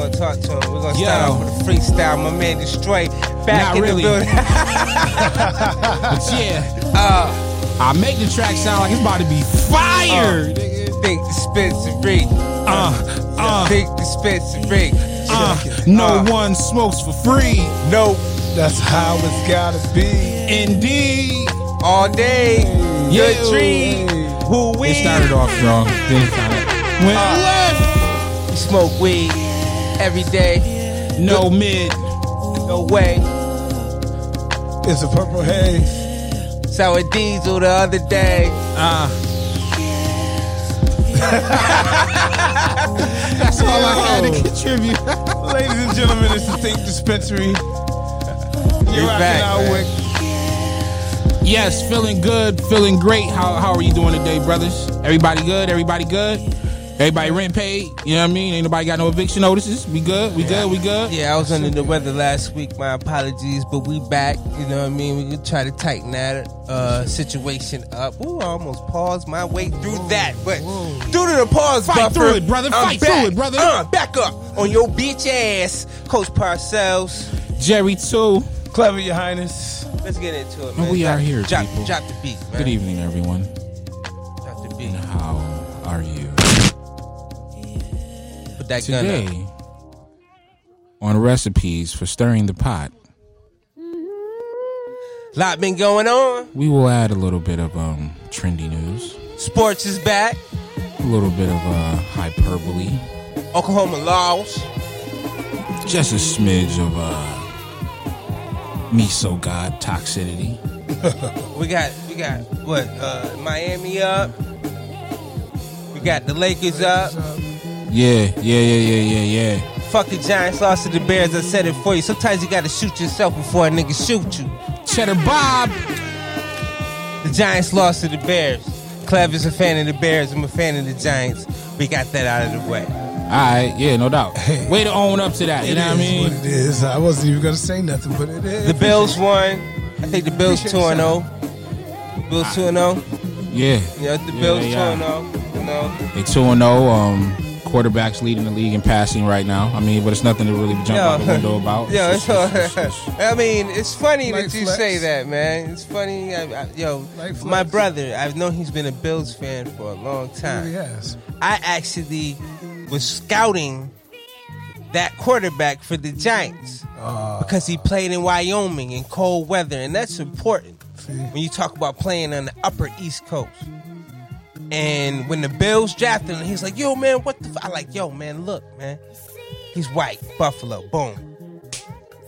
gonna talk to him. We're gonna Yo. start off with a freestyle. My man Destroy back Not in really. the building. But yeah, I make the track sound like it's about to be fire. nigga. Think dispensary. Uh, uh, Think dispensary. uh, no Uh. one smokes for free. Nope. That's how it's gotta be. Indeed. All day. Yeah. Good tree. Who we? It started off strong. Then it went We smoke weed every day. No mid. No way. It's a purple haze. Sour diesel the other day. Uh. That's all I had to contribute. Ladies and gentlemen, it's the Think Dispensary. You're back, out with yes, feeling good, feeling great. How how are you doing today, brothers? Everybody good? Everybody good? Everybody rent paid? You know what I mean? Ain't nobody got no eviction notices? We good? We good? We good? Yeah, I was under the weather last week. My apologies, but we back. You know what I mean? We can try to tighten that uh, situation up. Ooh, I almost paused my way through that, but due to the pause Fight buffer, through it, brother. I'm Fight back. through it, brother. Uh, back up on your bitch ass, Coach Parcells. Jerry too. Clever, Your Highness. Let's get into it, And man. we drop, are here, Drop, people. drop the beat, man. Good evening, everyone. Drop the beat. How are you That gun today? up. On recipes for stirring the pot, Lot been going on. we will add a little bit of um trendy news, Sports is back. a little bit of uh hyperbole, Oklahoma laws. just a smidge of uh miso god toxicity. We got we got what uh Miami up. We got the Lakers up. Yeah, yeah, yeah, yeah, yeah, yeah. Fuck the Giants lost to the Bears. I said it for you. Sometimes you gotta shoot yourself before a nigga shoot you. Cheddar Bob. The Giants lost to the Bears. Clev is a fan of the Bears. I'm a fan of the Giants. We got that out of the way. All right, yeah, no doubt. Way to own up to that. You know what I mean? what it is. I wasn't even gonna say nothing, but it is. The Bills won. I think the Bills two and zero. Bills two and zero. Yeah. Yeah, the Yeah, Bills two and zero. You know. They two and zero. Um, quarterbacks leading the league in passing right now. I mean, but it's nothing to really jump out the window about. Yo, It's it's just- it's- it's- it's- I mean, it's funny Like that you flex. say that, man. It's funny. I, I, yo, Like flex. my brother, I've known he's been a Bills fan for a long time. Yes. I actually was scouting that quarterback for the Giants ah. because he played in Wyoming in cold weather, and that's important when you talk about playing on the Upper East Coast. And when the Bills drafted him, he's like, "Yo, man, what the?" F-? I like, "Yo, man, look, man, he's white, Buffalo, boom.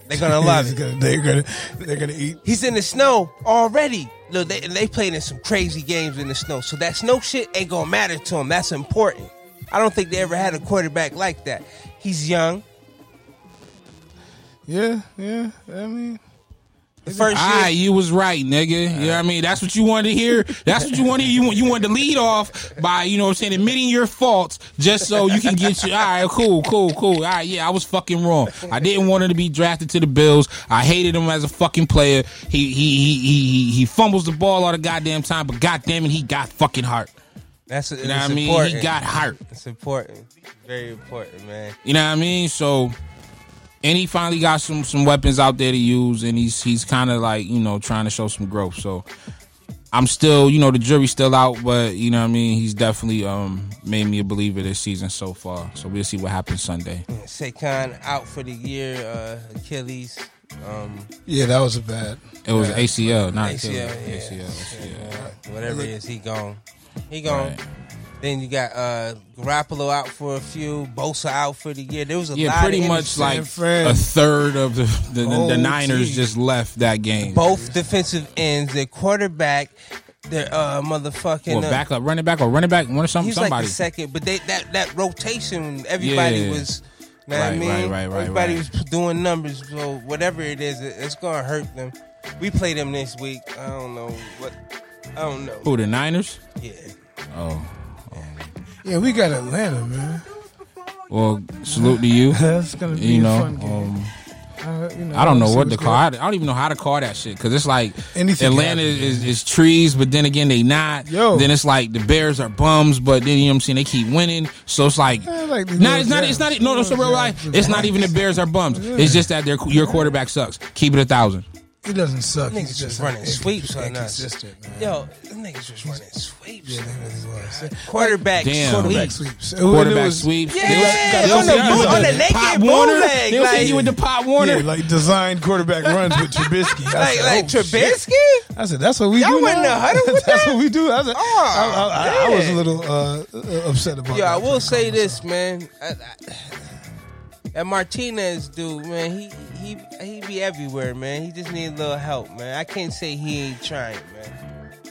They're gonna love it." gonna- They're gonna they're gonna eat. He's in the snow already. Look, they, and they played in some crazy games in the snow. So that snow shit ain't gonna matter to him. That's important. I don't think they ever had a quarterback like that. He's young. Yeah, yeah. I mean, first All right, you was right, nigga. You know what I mean? That's what you wanted to hear. That's what you wanted. You want you wanted to lead off by you know what I'm saying admitting your faults just so you can get you. All right, cool, cool, cool. All right, yeah, I was fucking wrong. I didn't want him to be drafted to the Bills. I hated him as a fucking player. He he he he he, he fumbles the ball all the goddamn time, but goddamn it, he got fucking heart. that's You know what I mean? important. He got heart. It's important. Very important, man. You know what I mean? So, and he finally got some some weapons out there to use, and he's he's kind of like you know trying to show some growth. So, I'm still you know the jury's still out, but you know what I mean. He's definitely um made me a believer this season so far. So we'll see what happens Sunday. Saquon out for the year. Uh, Achilles. Um, yeah, that was a bad. It was Yeah. ACL, not ACL, ACL. yeah. ACL, ACL. whatever it is, he gone. He gone. Right. Then you got uh Garoppolo out for a few, Bosa out for the year. There was a Yeah, lot pretty of much like Fran. a third of the the, the, the Niners team. just left that game. both defensive ends, their quarterback, their uh motherfucking Or uh, back up, running back, or running back, one or something. He's like Somebody. the second, but they that that rotation, everybody Yeah. was. Know what I mean? right, right, right, Everybody right. was doing numbers, so whatever it is, it, it's gonna hurt them. We play them this week. I don't know what. I don't know. Who the Niners? Yeah. Oh, Yeah, we got Atlanta, man. well, salute to you. That's gonna be you a know, fun game. um, Uh, you know, I don't know what call. good. I don't even know how to call that shit because it's like Anything Atlanta happen, is, is trees, but then again they not. Yo. Then it's like the Bears are bums, but then you know what I'm saying they keep winning. So it's like, like the New it's not. It's not. No, no, so real life. It's not even the Bears are bums. It's just that their your quarterback sucks. Keep it a thousand. He doesn't suck. Niggas He's just just running in- sweeps on us. inconsistent. Yo, the niggas just running sweeps. Yeah, they really was. Quarterback Damn. Quarterback sweeps. sweeps. Quarterback sweeps. Yeah, on the, on the naked Pop Warner. bootleg. They was like, you with the Pop Warner. Yeah, like designed quarterback runs with Trubisky. I like, said, like oh, shit. Trubisky? I said, that's what we Y'all do. went in the huddle with That's what we do. I, was, Oh, I, I, I, I was a little uh, uh, upset about Yo, that. I will say this, man. I, I, that Martinez dude, man, he he he be everywhere, man. He just need a little help, man. I can't say he ain't trying, man.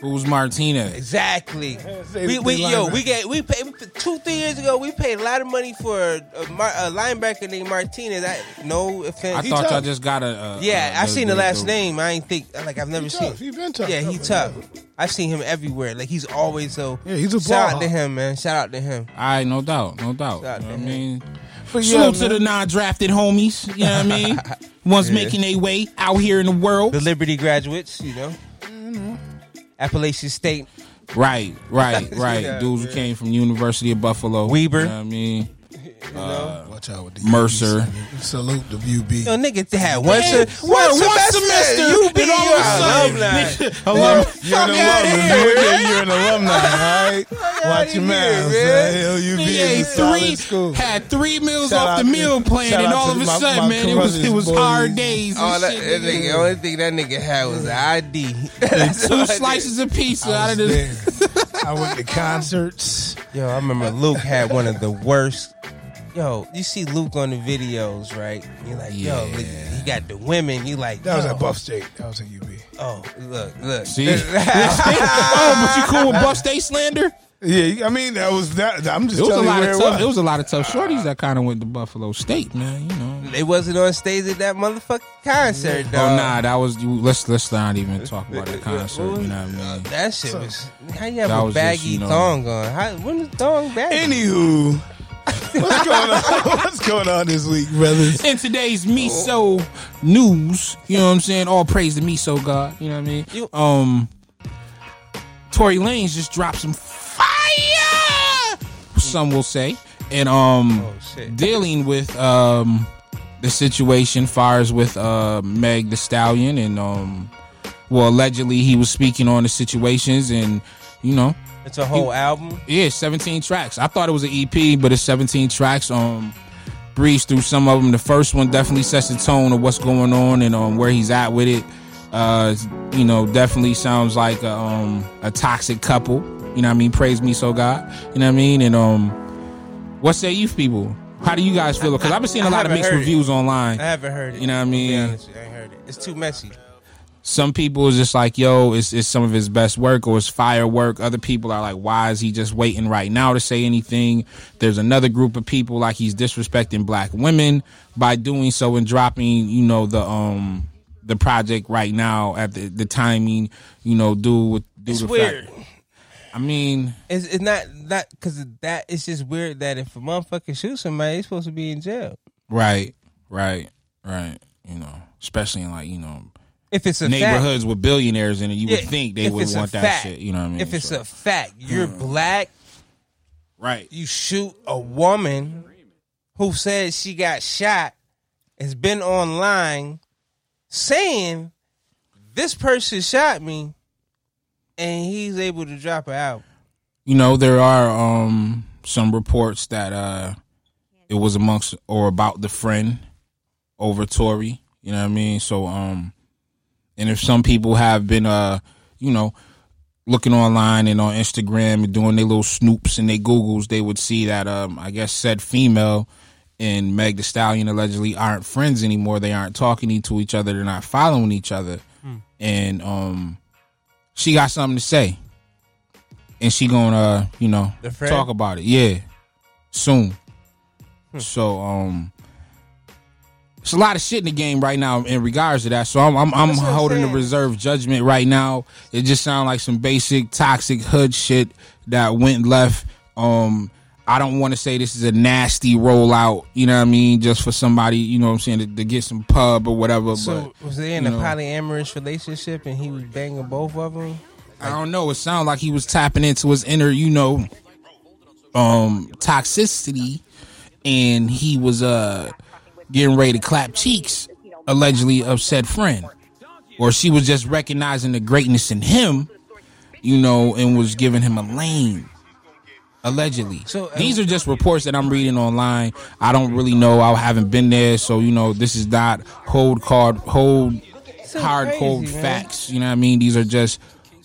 Who's Martinez? Exactly. We, we yo we get we paid two three years ago. We paid a lot of money for a, Mar, a linebacker named Martinez. I, no offense. I He thought tough. y'all just got a. a yeah, a- I seen the last name. I ain't think like I've never He seen. tough. He been tough. Yeah, he Tough. tough. I've seen him everywhere. Like he's always so. Yeah, he's a shout ball out to hawk. him, man. Shout out to him. All right, no doubt, no doubt. Shout out You know to what I him. mean, But yeah, salute to the non-drafted homies. You know what I mean? Ones making their way out here in the world. The Liberty graduates, you know. Appalachian State. Right, right, right. Yeah, Dudes who came from University of Buffalo. Weber. You know what I mean? Uh, Watch out with the Mercer. UB. Salute the UB. Yo, nigga had one, Yeah, se- one- one, one semester. semester, You be and all of alumni. You're an Fuck alumni. You're, you're an alumni, all right? Watch your here, mouths, man. man. Hell, UB Nigga a three, school. had three meals Shout off the out meal plan, and all of a sudden, man, it was it was Carruthers hard days. All that, shit, that nigga. nigga, only thing that nigga had was an ID. Two slices of pizza out of this. I went to concerts. Yo, I remember Luke had one of the worst. Yo, you see Luke on the videos, right? You're like, yo, Yeah. look, he got the women. You like, That was yo, at Buff State. That was at UB. Oh, look, look. See? oh, but you cool with Buff State slander? Yeah, I mean that was that. I'm just It was a telling you lot where of it tough. was. It was a lot of tough shorties that kind of went to Buffalo State, man. You know. They wasn't on stage at that motherfucking concert, Oh dog. nah, that was you. Let's let's not even talk about the concert. You know what I mean? That shit was. How you have That a was just, baggy you know- thong on? How, when is thong baggy? Anywho, what's going on? What's going on this week, brothers? In today's miso news, you know what I'm saying? All praise to miso God. You know what I mean? You- Um, Tory Lanez just dropped some fire. Some will say, and um, Oh, dealing with um the situation, fires with uh Meg the Stallion, and um, well, allegedly he was speaking on the situations, and you know, It's a whole album. yeah, 17 tracks. I thought it was an EP, but it's 17 tracks. Um, breeze through some of them. The first one definitely sets the tone of what's going on and um where he's at with it. Uh, you know, definitely sounds like a, um a toxic couple. You know what I mean? Praise me, so God. You know what I mean? And um, what say you people? How do you guys feel? Because I've been seeing a lot of mixed heard it. reviews online. I haven't heard it. You know what I mean? honest with you, I ain't heard it. It's too messy. Some people is just like, yo, it's, it's some of his best work or it's firework. Other people are like, why is he just waiting right now to say anything? There's another group of people like he's disrespecting black women by doing so and dropping, you know, the um the project right now at the, the timing, you know, do with do It's the weird. Fact. I mean, It's, it's not not because that. It's just weird that if a motherfucker shoots somebody, he's supposed to be in jail. right, right, right. You know, especially in like you know If it's a fact, neighborhoods with billionaires in it, you would Yeah, think they would want that fact. shit. You know what I mean? if it's So- a fact, you're black. right, You shoot a woman who says she got shot. Has been online saying this person shot me, and he's able to drop an album. you know there are um some reports that uh it was amongst or about the friend over Tory. You know what I mean? So um and if some people have been uh you know looking online and on Instagram and doing their little snoops and their googles, they would see that um I guess said female and Meg the Stallion allegedly aren't friends anymore. They aren't talking to each other. They're not following each other. And um she got something to say. And she gonna uh, you know talk about it. Yeah. Soon. So um it's a lot of shit in the game right now in regards to that so i'm i'm, I'm That's what I'm holding a saying. reserved judgment right now it just sounds like some basic toxic hood shit that went left um I don't want to say this is a nasty rollout, you know what I mean, just for somebody, you know what I'm saying, to, to get some pub or whatever. So but was they in a know. polyamorous relationship and he was banging both of them? I don't know. It sounded like he was tapping into his inner, you know, um, toxicity, and he was uh getting ready to clap cheeks, allegedly of said friend, or she was just recognizing the greatness in him, you know, and was giving him a lane. Allegedly, So, uh, these are just reports that I'm reading online. I don't really know. I haven't been there, so you know, this is not hold card, hold So hard crazy, cold man. facts. You know what I mean? These are just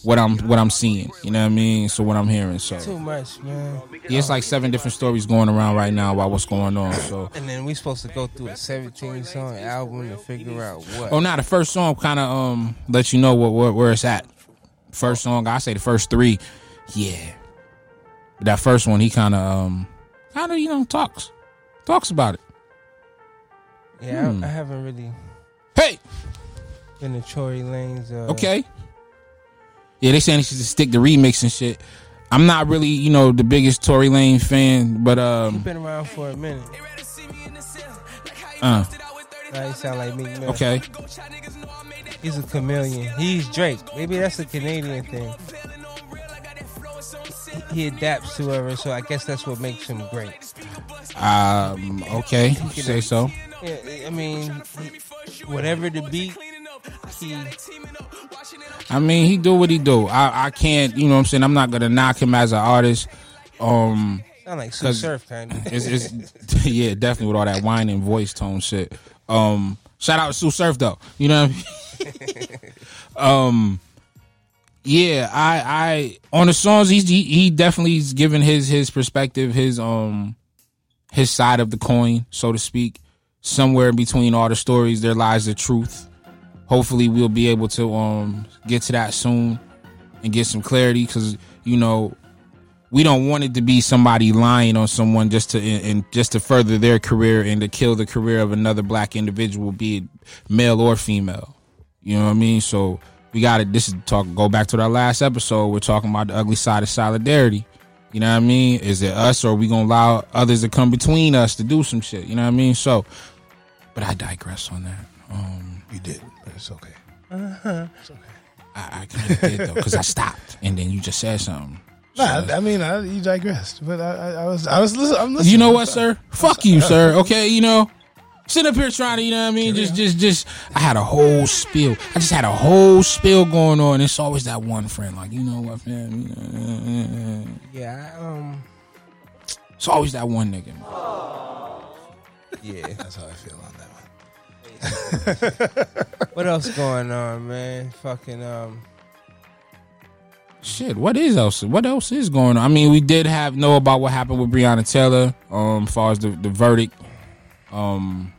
what I'm what I'm seeing. You know what I mean? So what I'm hearing. So Too much, man. yeah, it's like seven different stories going around right now about what's going on. So And then we supposed to go through a 17 song album to figure out what. oh, now the first song kind of um let you know what, what where it's at. First song, I say the first three, yeah. That first one, he kind of um kind of you know talks talks about it. yeah, Hmm. I, I haven't really Hey, been to Tory Lanez. Uh, okay. Yeah, they saying he should just stick to remix and shit. I'm not really, you know, the biggest Tory Lane fan, but He um, been around for a minute. uh, Now he sound like Meek Mill. okay. He's a chameleon. He's Drake. Maybe that's a Canadian thing. He, he adapts to whoever, so I guess that's what makes him great. Um, okay, you say so. Yeah, I mean, whatever the beat, he I mean, he do what he do. I, I can't, you know what I'm saying? I'm not gonna knock him as an artist. Um, sound like Sue Surf kind of. it's, it's yeah, definitely with all that whining voice tone shit. Um, shout out to Sue Surf though. You know what I mean? um, yeah, I, I on the songs he's he, he definitely is giving his his perspective, his um, his side of the coin, so to speak. Somewhere in between all the stories, there lies the truth. Hopefully, we'll be able to um get to that soon and get some clarity because you know we don't want it to be somebody lying on someone just to and just to further their career and to kill the career of another black individual, be it male or female. You know what I mean? So we got to This is talk. Go back to our last episode. We're talking about the ugly side of solidarity. You know what I mean? Is it us or are we gonna allow others to come between us to do some shit? You know what I mean? So, but I digress on that. Um, You did, but it's okay. I, I kind of did though because I stopped and then you just said something. Nah, I mean, I, you digressed, but I, I, I was, I was listening. I'm listening. You know what, sir? Fuck you, sir. Okay, you know, sitting up here trying to, you know what I mean? Just, just, just. I had a whole spill. I just had a whole spill going on. It's always that one friend, like, you know what, man? You Yeah, I, um, It's always that one nigga. Man. yeah. That's how I feel on that one. what else going on, man? Fucking um, Shit, what is else? What else is going on? I mean, we did have know about what happened with Breonna Taylor, um, as far as the, the verdict. Um,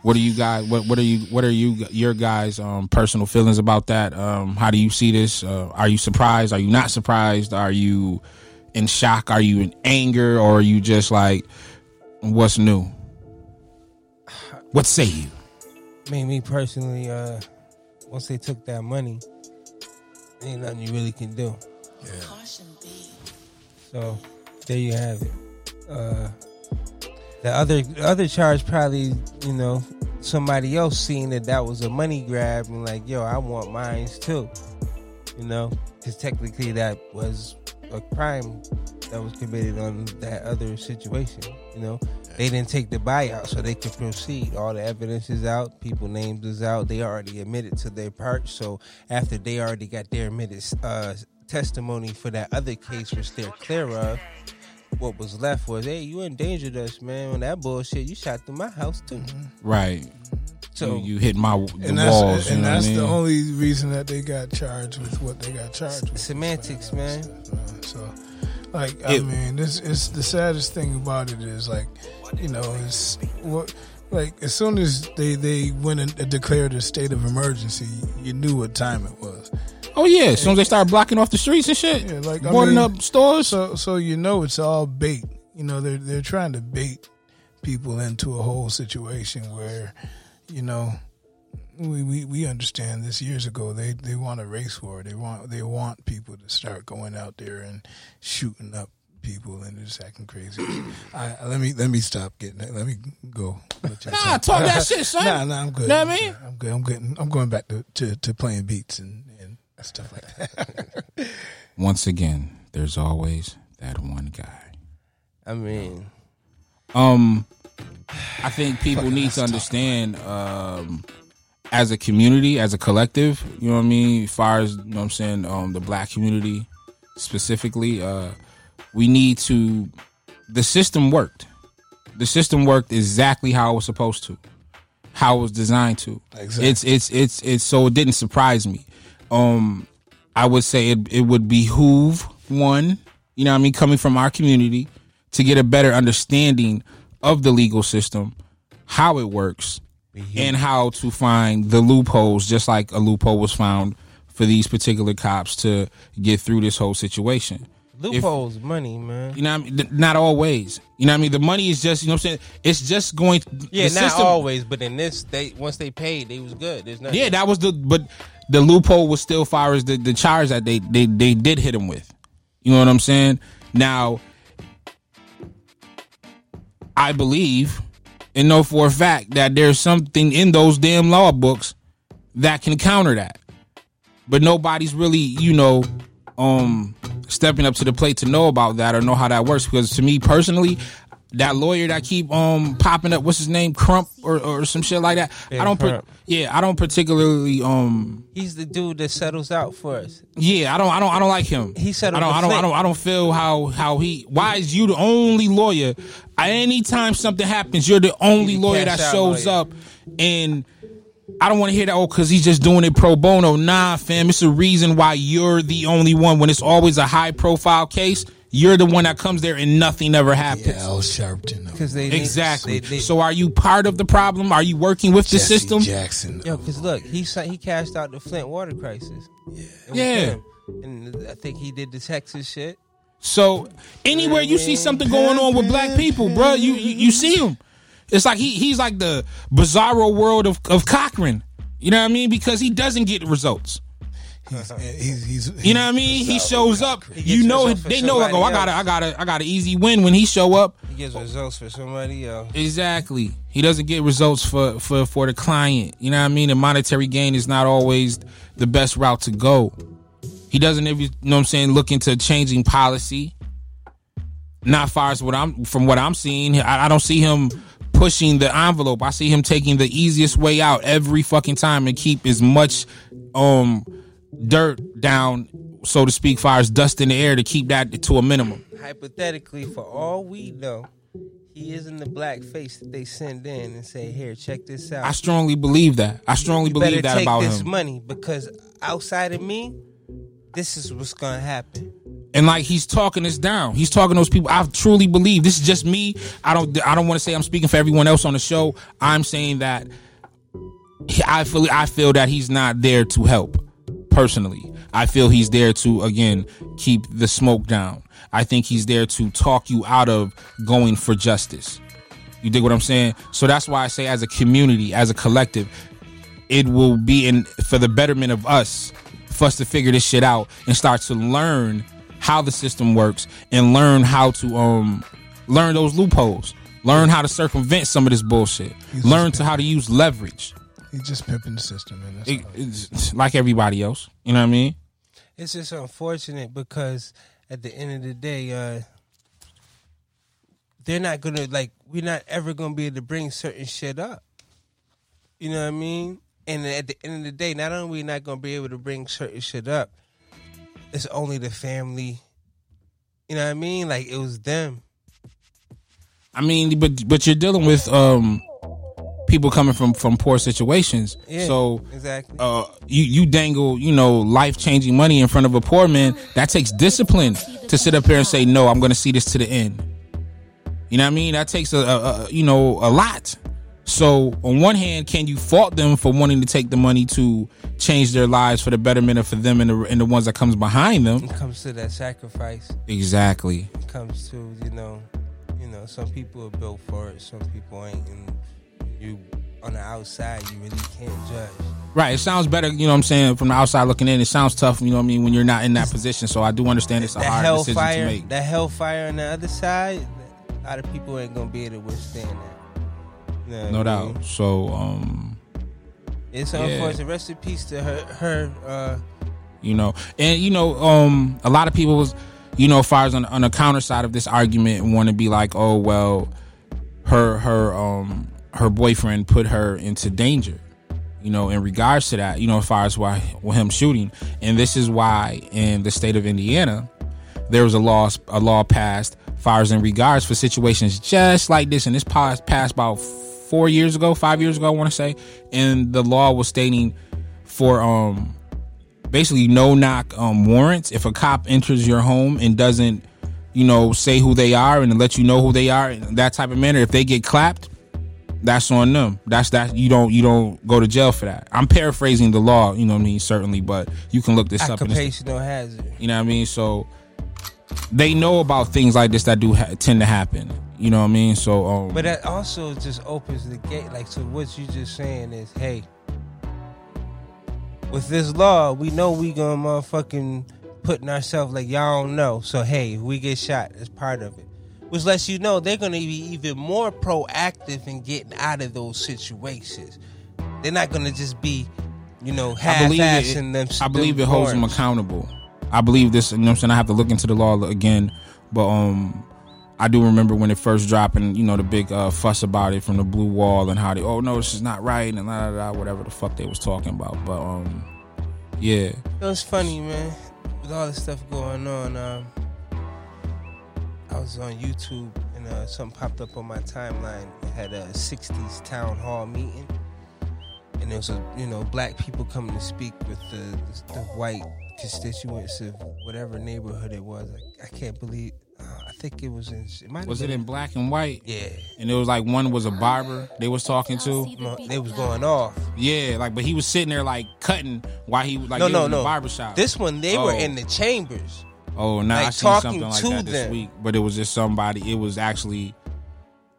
what are you guys? What what are you? What are you? Your guys' um, personal feelings about that? Um, how do you see this? Uh, are you surprised? Are you not surprised? Are you in shock? Are you in anger? Or are you just like, what's new? What say you? I mean, me personally, uh, once they took that money, ain't nothing you really can do. So there you have it. Uh, the other the other charge probably, you know, somebody else seeing that that was a money grab and like, yo, I want mines too. You know, because technically that was a crime that was committed on that other situation. You know, they didn't take the buyout, so they could proceed. All the evidence is out, people names is out. They already admitted to their part. So after they already got their admitted uh, testimony for that other case, which they're clear of, what was left was, hey, you endangered us, man. On that bullshit, you shot through my house too. Right. So you, you hit my the And that's, walls. you and know what I that's the only reason that they got charged with what they got charged with. Semantics, man. So, like, I It- mean, this is the saddest thing about it is like, you know, it's what. Like as soon as they they went and declared a state of emergency, you knew what time it was. Oh yeah, as soon as they start blocking off the streets and shit, Yeah, like, I boarding mean, up stores. So so you know it's all bait. You know they're they're trying to bait people into a whole situation where, you know, we, we, we understand this years ago. They they want a race war. They want they want people to start going out there and shooting up people and they're just acting crazy. I, let me let me stop getting that. Let me go. Let Nah, talk that shit, son. Nah, nah, I'm good. Know what I mean? I'm good. I'm getting. I'm going back to, to, to playing beats and, and stuff like that. Once again, there's always that one guy. I mean, Um, I think people need to understand, um, as a community, as a collective, you know what I mean? As far as, you know what I'm saying, um, the black community specifically, uh, we need to, the system worked. The system worked exactly how it was supposed to, how it was designed to. Exactly. It's, it's, it's, it's, so it didn't surprise me. Um, I would say it, it would behoove one, you know what I mean, coming from our community to get a better understanding of the legal system, how it works, Mm-hmm. and how to find the loopholes, just like a loophole was found for these particular cops to get through this whole situation. loopholes, money, man. You know what I mean? Not always. You know what I mean? The money is just, you know what I'm saying? It's just going Yeah, not system- always, but in this, they once they paid, they was good. There's nothing. Yeah, that was the but the loophole was still far as the, the charge that they, they they did hit him with. You know what I'm saying? Now I believe and know for a fact that there's something in those damn law books that can counter that. But nobody's really, you know, um stepping up to the plate to know about that or know how that works because to me personally that lawyer that keep um popping up what's his name crump or, or some shit like that i Yeah, don't par- Crump. yeah i don't particularly um He's the dude that settles out for us. yeah i don't i don't i don't like him He settled i don't the i don't i don't i don't feel how how he why is you the only lawyer anytime something happens you're the only He's a lawyer that shows lawyer. up and I don't want to hear that. Oh, because he's just doing it pro bono. Nah, fam. It's a reason why you're the only one. When it's always a high profile case, you're the one that comes there and nothing ever happens. yeah, Al Sharpton. Because they Exactly. They, they, so, are you part of the problem? Are you working with the Jesse system? Jackson. yo, because look, he he cashed out the Flint water crisis. Yeah, Yeah. and I think he did the Texas shit. So anywhere you see something going on with black people, bro, you you, you see him. It's like he he's like the bizarro world of of Cochran. You know what I mean? Because he doesn't get results. He's, he's, he's, You know what I mean? He shows up. You know, they know like, oh, I got somebody a, I got a, I got an easy win when he show up. He gives results for somebody else. Exactly. He doesn't get results for for for the client. You know what I mean? The monetary gain is not always the best route to go. He doesn't ever, you know what I'm saying, look into changing policy. Not far as what I'm from what I'm seeing. I, I don't see him pushing the envelope. I see him taking the easiest way out every fucking time and keep as much um dirt down, so to speak, fires dust in the air to keep that to a minimum. Hypothetically, for all we know, he is in the black face that they send in and say, "Here, check this out." I strongly believe that. I strongly you believe better that take about this him. money because outside of me, this is what's gonna happen. and like he's talking us down. He's talking to those people. I truly believe this is just me. I don't. I don't want to say I'm speaking for everyone else on the show. I'm saying that I feel. I feel that he's not there to help. Personally, I feel he's there to again keep the smoke down. I think he's there to talk you out of going for justice. You dig what I'm saying? So that's why I say, as a community, as a collective, it will be in for the betterment of us for us to figure this shit out and start to learn how the system works and learn how to um learn those loopholes learn how to circumvent some of this bullshit learn to how to use leverage he's just pimping the system, man. That's It- it's like everybody else you know what i mean It's just unfortunate because at the end of the day, uh, they're not gonna like. We're not ever gonna be able to bring certain shit up. You know what I mean? And at the end of the day, not only are we not gonna be able to bring certain shit up, it's only the family. You know what I mean? Like it was them. i mean but but you're dealing with um people coming from from poor situations Yeah. so exactly. uh, you you dangle you know life changing money in front of a poor man. That takes discipline to sit up here and say no. I'm going to see this to the end. You know what I mean? That takes a, a, a you know a lot. So on one hand, can you fault them for wanting to take the money to change their lives for the betterment of for them and the and the ones that comes behind them? it comes to that sacrifice. Exactly. It comes to you know, you know, some people are built for it, some people ain't, and you on the outside you really can't judge. Right. It sounds better, you know what I'm saying, from the outside looking in. It sounds tough, you know what I mean, when you're not in that position. So I do understand it's a that hard decision to hellfire, make. that hellfire on the other side, a lot of people ain't gonna be able to withstand that. You know No I mean? doubt. So, um, It's Yeah. unfortunate. Rest in peace to her. Her. Uh, you know, and you know, um, a lot of people was, you know, far as on, on the counter side of this argument, want to be like, oh well, her her um her boyfriend put her into danger, you know, in regards to that, you know, as far as why him shooting, and this is why in the state of Indiana, there was a law a law passed, fires in regards for situations just like this, and this passed passed about four years ago, five years ago, I want to say, and the law was stating for um basically no knock um, warrants. If a cop enters your home and doesn't, you know, say who they are and let you know who they are in that type of manner, if they get clapped, that's on them. That's that you don't you don't go to jail for that. I'm paraphrasing the law, you know what I mean, certainly, but you can look this up. and it's- occupational hazard. you know what I mean? So they know about things like this that do ha- tend to happen. You know what I mean? So um, But that also just opens the gate. Like, so what you just saying is, hey, with this law, we know we gonna motherfucking putting ourselves like y'all don't know. So hey, if we get shot as part of it, which lets you know they're gonna be even more proactive in getting out of those situations. They're not gonna just be, you know, half-assing them. I believe it holds them accountable. I believe this. You know what I'm saying? I have to look into the law again, but um, I do remember when it first dropped, and you know the big uh, fuss about it from the blue wall and how they, oh no, this is not right, and la, la, la, whatever the fuck they was talking about. But um, yeah, It was funny, man. With all this stuff going on, um, I was on YouTube and uh, something popped up on my timeline. It had a '60s town hall meeting, and there was a you know black people coming to speak with the the, the white constituents of whatever neighborhood it was. I, I can't believe. Uh, I think it was in. It might was it in black and white? Yeah, And it was like one was a barber they was talking to. Mo- they was going off. Yeah, like but he was sitting there like cutting while he was like no, no, no. the barber shop. This one, they were Oh. in the chambers. Oh, now I Like, seen talking something like that this them. week, but it was just somebody. It was actually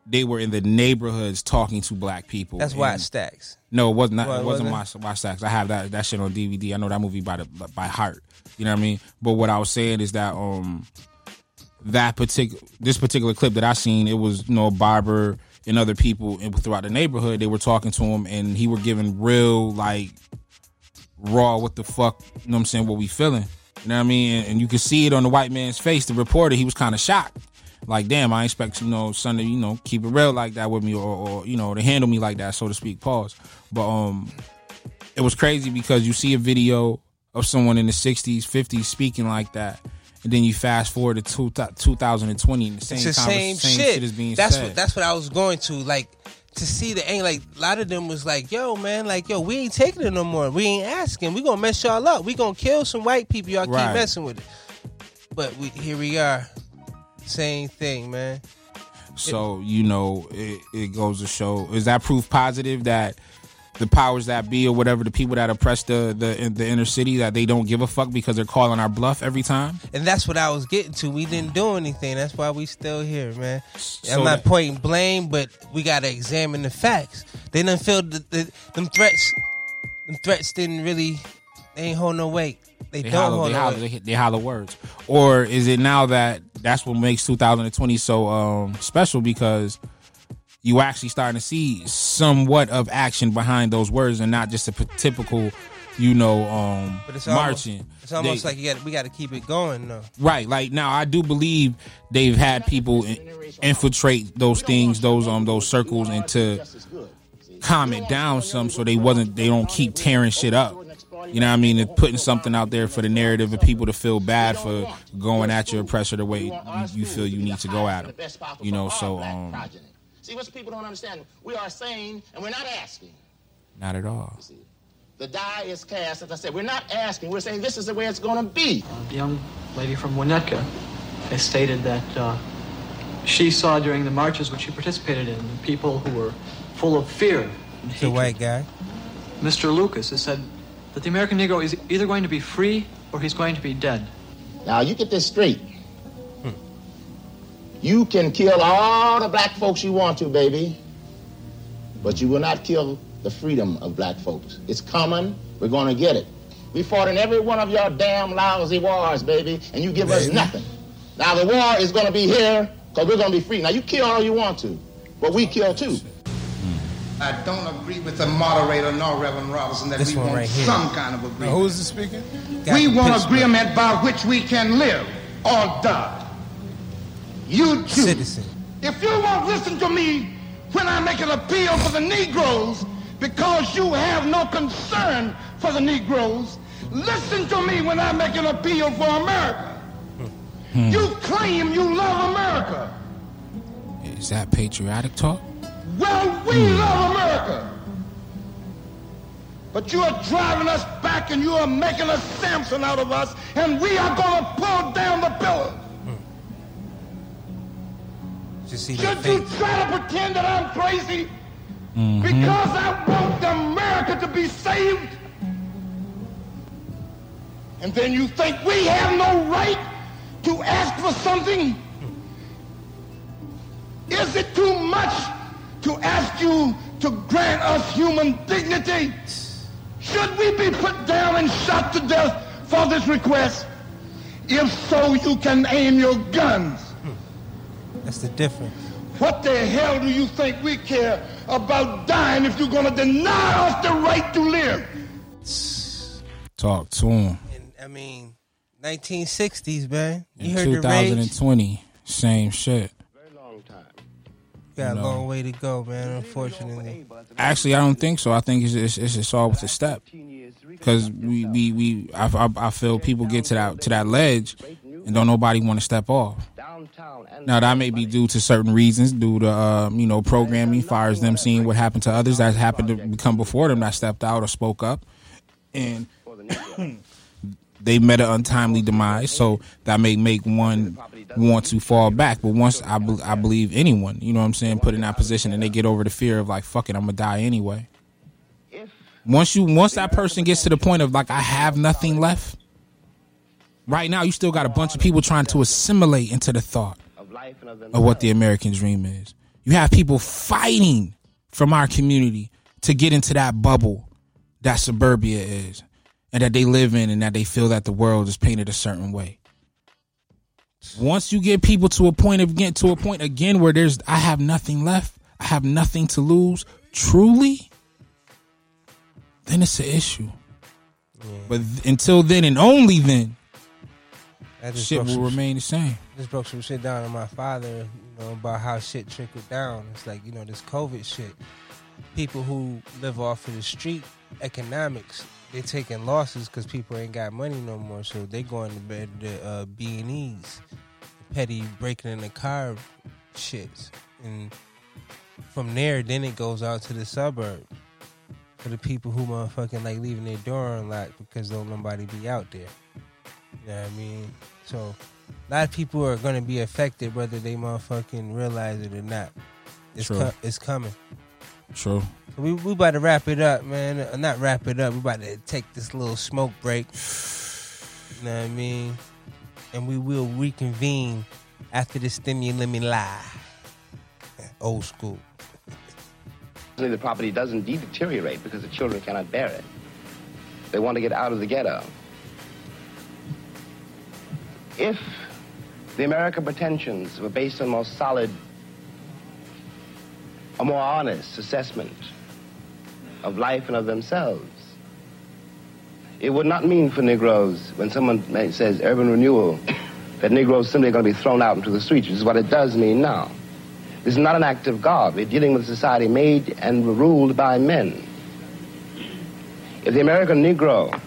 they were in the neighborhoods talking to black people. That's why it stacks. No, it wasn't. What, it wasn't my Stacks. I have that that shit on DVD. I know that movie by the by heart. You know what I mean? But what I was saying is that um that particular this particular clip that I seen, it was you know Barber and other people throughout the neighborhood. They were talking to him, and he were giving real like raw what the fuck. You know what I'm saying? What we feeling? You know what I mean? And, you could see it on the white man's face. The reporter, he was kind of shocked. Like, damn, I expect you know son to you know keep it real like that with me, or, or you know to handle me like that, so to speak. Pause. But um, it was crazy because you see a video of someone in the 60s, 50s speaking like that, and then you fast forward to two, 2020, and the same, it's the same, same shit. is being that's said. what that's what I was going to like to see the ain't like a lot of them was like, yo, man, like yo, we ain't taking it no more. We ain't asking. We gonna mess y'all up. We gonna kill some white people. Y'all Right. keep messing with it. But we here we are, same thing, man. So you know, it, it goes to show is that proof positive that the powers that be or whatever the people that oppress the the in the inner city that they don't give a fuck because they're calling our bluff every time. And that's what I was getting to. We didn't do anything. That's why we still here, man. So I'm not that- pointing blame, but we gotta examine the facts. They didn't feel the, the, them threats. Them threats didn't really. They ain't hold no weight. They, They don't holler, hold they no holler, weight. they, they holler words, or is it now that that's what makes 2020 so um special because you actually starting to see somewhat of action behind those words and not just a p- typical, you know, um But it's almost, marching. it's almost They- like you got we got to keep it going though. Right. Like now, I do believe they've had people in- infiltrate those things, those um, those circles, and to calm it down some, so they wasn't, they don't keep tearing shit up. You know what I mean? And putting something out there for the narrative of people to feel bad for going at your oppressor the way you, you feel you need to go at them. You know, so um, See, what people don't understand, we are saying, and we're not asking. not at all. See, The die is cast, as I said. We're not asking. We're saying this is the way it's going to be. The young lady from Winnetka has stated that uh, she saw during the marches which she participated in people who were full of fear and The hatred. white guy. Mr. Lucas has said that the American Negro is either going to be free or he's going to be dead. Now, you get this straight. You can kill all the black folks you want to, baby. but you will not kill the freedom of black folks. It's coming. We're going to get it. We fought in every one of your damn lousy wars, baby, and you give us nothing. Now the war is going to be here because we're going to be free. Now you kill all you want to, but we kill too. Hmm. I don't agree with the moderator nor Reverend Robinson that This we want right some kind of Now, agreement. who is the speaker? Guy we want agreement by which we can live or die. You choose. Citizen. If you won't listen to me when I make an appeal for the Negroes because you have no concern for the Negroes, listen to me when I make an appeal for America. Hmm. You claim you love America. Is that patriotic talk? Well, we hmm. love America. But you are driving us back and you are making a Samson out of us, and we are going to pull down the pillar. Just see that Should you try to pretend that I'm crazy? Mm-hmm. Because I want America to be saved? And then you think we have no right to ask for something? Is it too much to ask you to grant us human dignity? Should we be put down and shot to death for this request? If so, you can aim your guns. That's the difference. What the hell do you think we care about dying if you're going to deny us the right to live? Talk to him. And, I mean, 1960s, man. You In heard the rage. 2020, same shit. Got a long way to go, man. Unfortunately. Actually, I don't think so. I think it's it's, it's just all with a step. Because we we we I, I, I feel people get to that to that ledge and don't nobody want to step off. Now that may be due to certain reasons, due to um, you know programming, fires them seeing what happened to others that happened to become before them that stepped out or spoke up, and they met an untimely demise. So that may make one want to fall back. But once I be- I believe anyone, you know what I'm saying, put in that position and they get over the fear of like fuck it, I'm gonna die anyway. Once you once that person gets to the point of like I have nothing left. Right now, you still got a bunch of people trying to assimilate into the thought of what the American dream is. You have people fighting from our community to get into that bubble that suburbia is and that they live in and that they feel that the world is painted a certain way. Once you get people to a point of getting to a point again where there's I have nothing left, I have nothing to lose, truly, then it's an issue. But th- until then and only then, shit will some remain the same. just broke some shit down to my father, you know, about how shit trickled down. It's like, you know, this COVID shit. People who live off of the street economics, they're taking losses because people ain't got money no more. So they going to bed to uh, B and E's, petty breaking in the car shits, and from there, then it goes out to the suburb for the people who motherfucking like leaving their door unlocked because don't nobody be out there. You know what I mean? So a lot of people are going to be affected whether they motherfucking realize it or not. It's True. co- it's coming. True. So we we about to wrap it up, man. Uh, not wrap it up. We about to take this little smoke break. You know what I mean? And we will reconvene after this stimulus lie. Old school. The property does indeed deteriorate because the children cannot bear it. They want to get out of the ghetto. If the American pretensions were based on more solid, a more honest assessment of life and of themselves, it would not mean for Negroes, when someone says urban renewal, that Negroes simply are going to be thrown out into the streets, which is what it does mean now. This is not an act of God. We're dealing with a society made and ruled by men. If the American Negro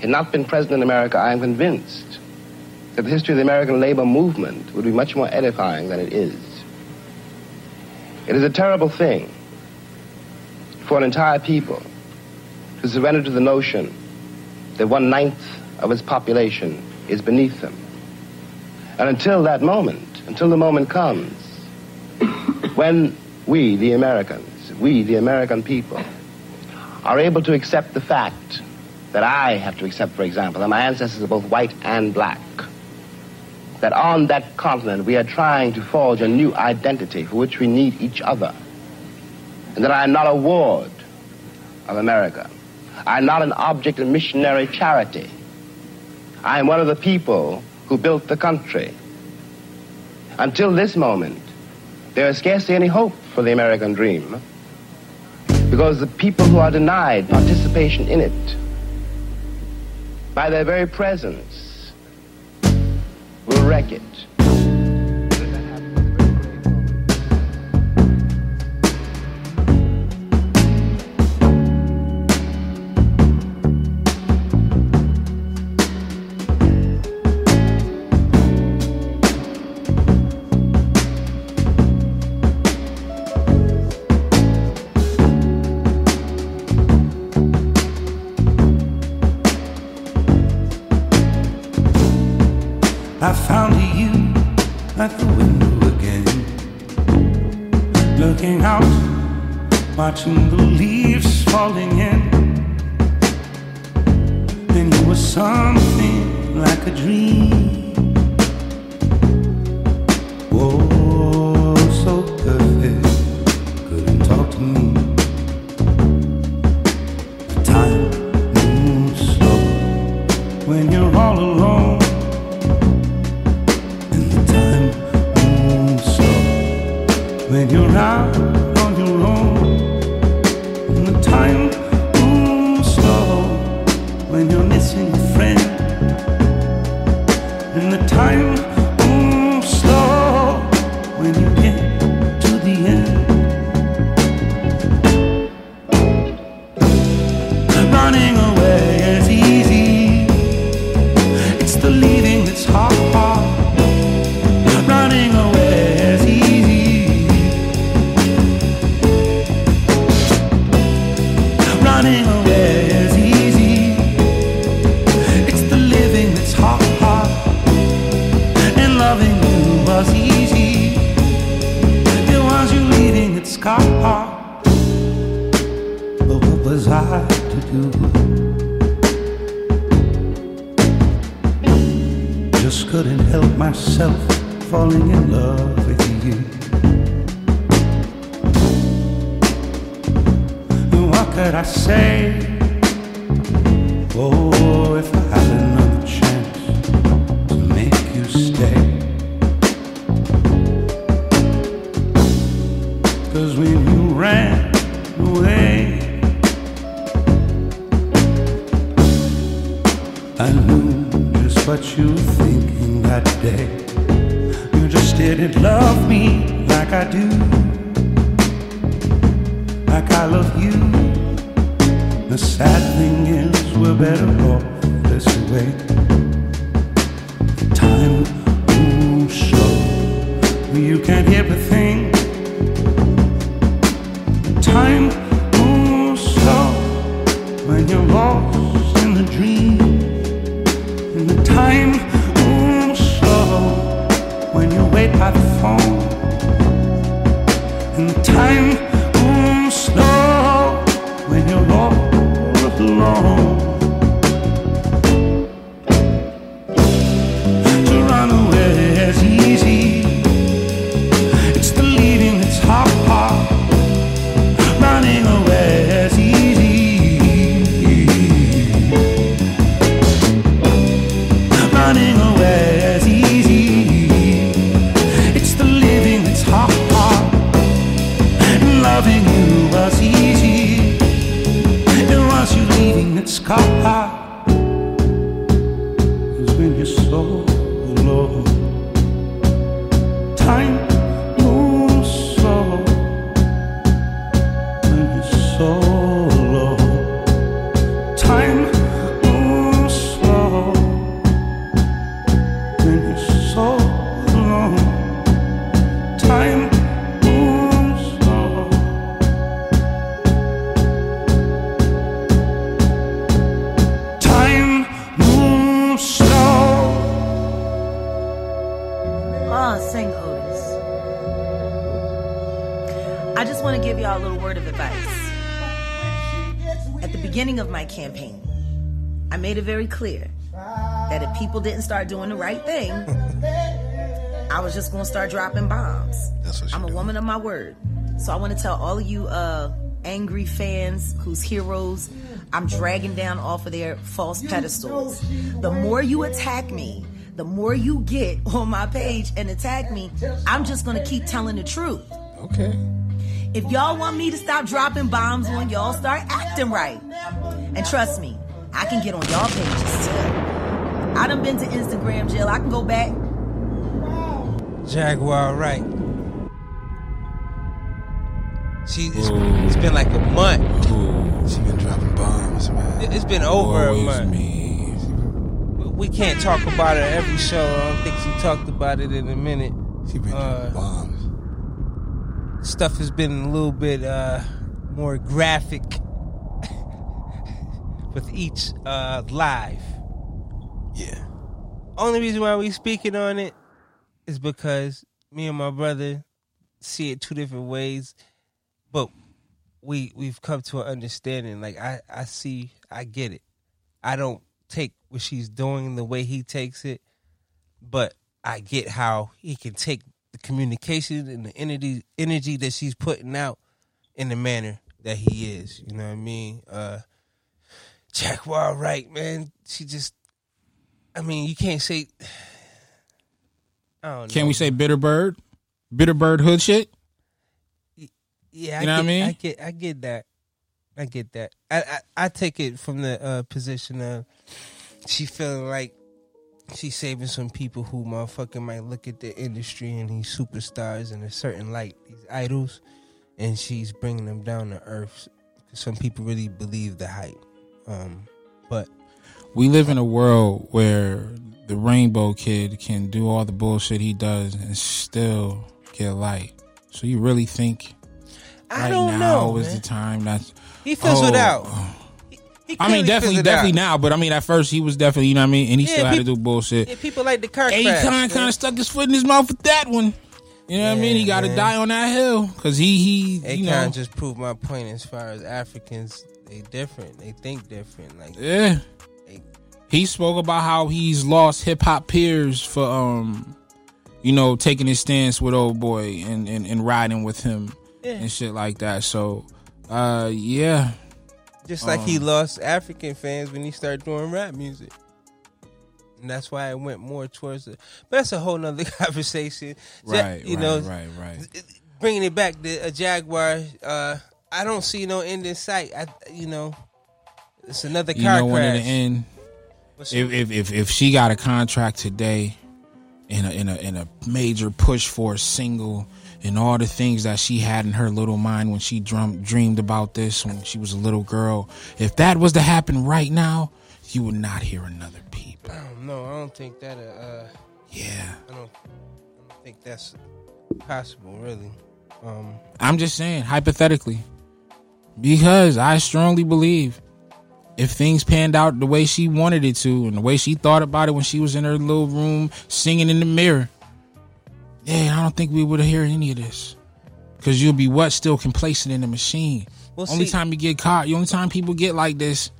had not been present in America, I am convinced that the history of the American labor movement would be much more edifying than it is. It is a terrible thing for an entire people to surrender to the notion that one ninth of its population is beneath them. And until that moment, until the moment comes when we, the Americans, we, the American people, are able to accept the fact that I have to accept, for example, that my ancestors are both white and black, that on that continent we are trying to forge a new identity for which we need each other. and that I am not a ward of America. I am not an object of missionary charity. I am one of the people who built the country. Until this moment, there is scarcely any hope for the American dream because the people who are denied participation in it by their very presence wreck it. You Sing Otis. I just want to give y'all a little word of advice. At the beginning of my campaign, I made it very clear that if people didn't start doing the right thing, I was just going to start dropping bombs. I'm a woman of my word. So I want to tell all of you uh, angry fans whose heroes I'm dragging down off of their false pedestals. The more you attack me, the more you get on my page and attack me, I'm just going to keep telling the truth. Okay. If y'all want me to stop dropping bombs when y'all, start acting right. And trust me, I can get on y'all pages too. I done been to Instagram jail. I can go back. Jaguar Wright. She it's, it's been like a month. She been dropping bombs, man. It's been over a month. me. We can't talk about it every show. I don't think she talked about it in a minute. She been Uh, bombs. Stuff has been a little bit uh, more graphic with each uh, live. Yeah. Only reason why we speaking on it is because me and my brother see it two different ways, but we we've come to an understanding. Like I I see, I get it. I don't take what she's doing the way he takes it, but I get how he can take the communication and the energy energy that she's putting out in the manner that he is. You know what I mean? Uh Jaguar Wright, man. She just I mean, you can't say I don't Can know. we say bitter bird? Bitter bird hood shit? Yeah, You know what I mean? I get, I get that. I get that. I, I, I take it from the uh, position of she feeling like she's saving some people who motherfucking might look at the industry and these superstars in a certain light, these idols, and she's bringing them down to earth. Some people really believe the hype, um, but We live in a world where the rainbow kid can do all the bullshit he does and still get light. So you really think I right now know. is man. the time that's He fizzled Oh. out. He I mean definitely definitely out. now, but I mean at first he was definitely you know what I mean and he Yeah, still had to do bullshit. Yeah, people like the car And he crash. kind of kind of stuck his foot in his mouth with that one. You know what I mean? He got to die on that hill because he he you Akon know just proved my point as far as Africans, they different. They think different. Like yeah. they, He spoke about how he's lost hip hop peers for um, you know, taking his stance with old boy and and, and riding with him Yeah. and shit like that. So, uh, yeah, just like he Um, lost African fans when he started doing rap music. And that's why it went more towards the. But that's a whole nother conversation. Right, you right, know, right, right. bringing it back to a Jaguar. Uh, I don't see no end in sight. I, you know, it's another You car know, when crash. in the end, if, if if if she got a contract today, in a in a in a major push for a single, and all the things that she had in her little mind when she drum, dreamed about this when she was a little girl, if that was to happen right now, you would not hear another peep. I don't know. I don't think that. Uh, Yeah. I don't. I don't think that's possible. Really. Um, I'm just saying, hypothetically, because I strongly believe if things panned out the way she wanted it to and the way she thought about it when she was in her little room singing in the mirror, yeah, I don't think we would hear any of this. Because you'll be what? Still complacent in the machine. Well, only see- time you get caught, the only time people get like this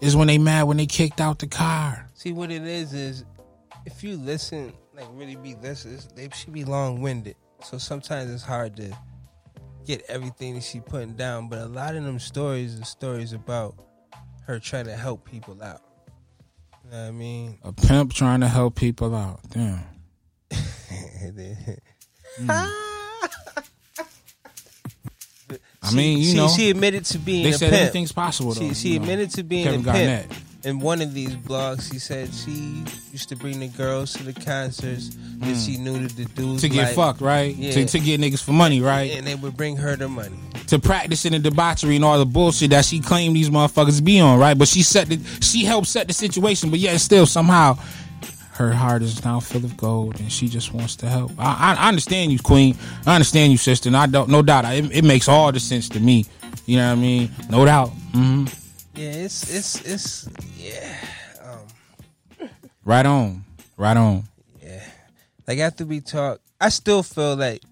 is when they mad when they kicked out the car. See what it is is if you listen, like really be listening, they should be long winded. So sometimes it's hard to get everything that she putting down. But a lot of them stories are stories about her trying to help people out. You know what I mean? A pimp trying to help people out. Damn. I mean, you she, know, she admitted to being. they said pimp. everything's possible, She, though, she know. admitted to being Kevin a Garnett. In one of these blogs, she said she used to bring the girls to the concerts that she knew that the dudes Mm. to get like. fucked, right? Yeah. To, to get niggas for money, right? and they would bring her the money. To practice in the debauchery and all the bullshit that she claimed these motherfuckers be on, right? But she set the she helped set the situation, but yet still somehow her heart is now full of gold and she just wants to help. I, I, I understand you, Queen. I understand you, sister, and I don't no doubt. It, it makes all the sense to me. You know what I mean? No doubt. hmm Yeah, it's it's it's yeah. Um, Right on. Right on. Yeah, like after we talk, I still feel like,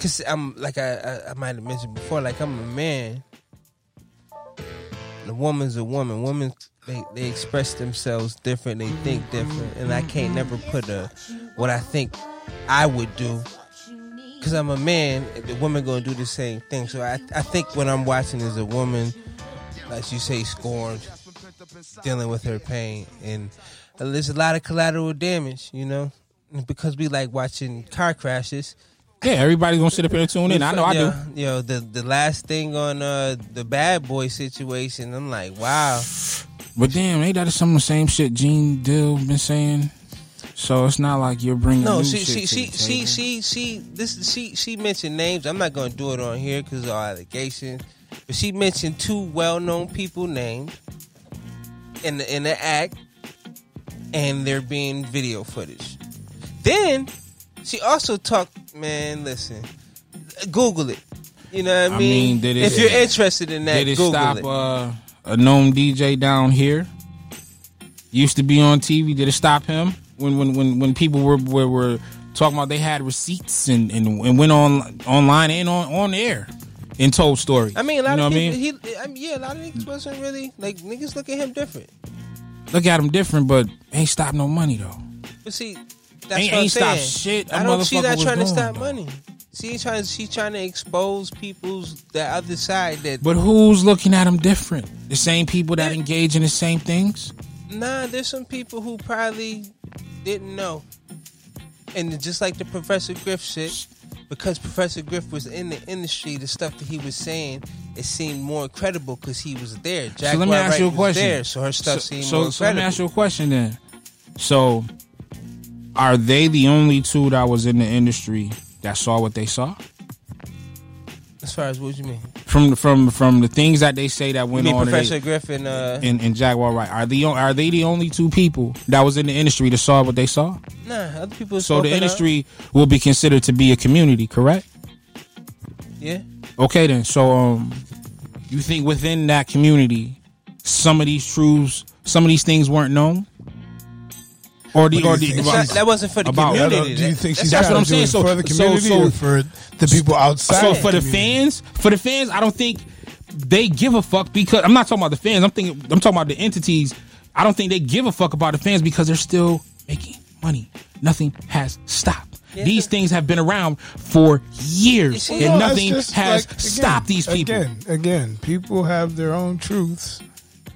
cause I'm like I I, I might have mentioned before, like I'm a man. The woman's a woman. Women they they express themselves different. They think different, and I can't never put a what I think I would do because I'm a man, the woman gonna do the same thing. So I, I think what I'm watching is a woman, like you say, scorned, dealing with her pain, and there's a lot of collateral damage, you know, because we like watching car crashes. Yeah, everybody's gonna sit up here and tune in. I know I do. You know, the the last thing on uh the bad boy situation, I'm like, wow. But damn, ain't that some of the same shit Gene Deal been saying? So it's not like you're bringing No, new she shit she she she she she this she she mentioned names. I'm not gonna do it on here because of allegations. But she mentioned two well known people named in the in the act, and there being video footage. Then she also talked. Man, listen, Google it. You know what I mean? mean, if you're interested in that, Did it Google stop it. uh, a known DJ down here? Used to be on TV. Did it stop him when when when, when people were, were were talking about they had receipts and, and, and went on online and on on air and told stories? I mean, a lot you know of what I mean? He, I mean, yeah, a lot of niggas wasn't really like niggas look at him different. Look at him different, but ain't stop no money though. But see, that's Ain't- what I'm ain't stop saying. shit that I don't. see that trying to stop though. money. She's trying. She's trying to expose people's the other side. That But who's looking at them different? The same people that engage in the same things. nah, there's some people who probably didn't know, and just like the Professor Griff shit, because Professor Griff was in the industry, the stuff that he was saying, it seemed more credible because he was there. Jack so let me ask you a question. There, so her stuff so, seemed so, more so let me ask you a question then. So, are they the only two that was in the industry that saw what they saw? as far as what you mean, From from from the things that they say that went on Professor in, Griff and uh, in, in Jaguar Wright? Are the are they the only two people that was in the industry that saw what they saw? nah, other people. So the spoken up. industry will be considered to be a community, correct? yeah. Okay then. So um you think within that community some of these truths some of these things weren't known? Or the What or the think? About- that wasn't for the about- I don't- community. do you think that's she's That's what I'm saying. So- for the so- community so- or for the people outside? so for the community? fans, for the fans, I don't think they give a fuck because I'm not talking about the fans. I'm thinking I'm talking about the entities. I don't think they give a fuck about the fans because they're still making money. Nothing has stopped. Yeah. These things have been around for years, see, and nothing just has like, again, stopped these people. Again, again, people have their own truths,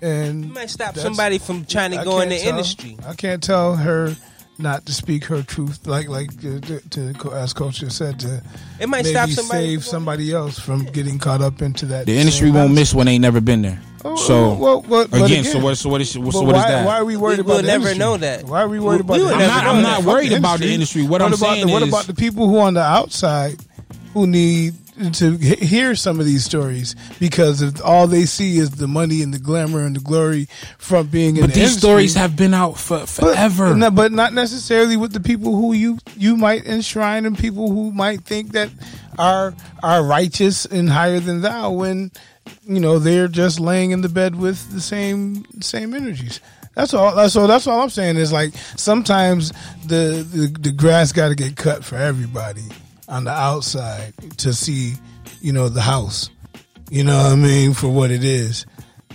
and You might stop somebody from trying to I go in the tell- industry. I can't tell her not to speak her truth, like like uh, to, to as Coach just said to It might maybe stop somebody save somebody else from getting caught up into that. The industry won't mindset. miss when they never been there. Oh, So well, well, but again, again, so what? So what is? So But what is why, that? Why are we worried We- about we'll the never industry? know that. Why are we worried We- about we the I'm not. I'm not Fuck worried about the industry. What, I'm about saying the, what is, about the people who on the outside who need to hear some of these stories because if all they see is the money and the glamour and the glory from being in but the these industry, stories have been out for but, forever. no, but not necessarily with the people who you you might enshrine and people who might think that are are righteous and higher than thou when you know they're just laying in the bed with the same same energies. That's all. That's all. That's all I'm saying is like sometimes the the, the grass got to get cut for everybody on the outside to see you know the house. You know what I mean for what it is.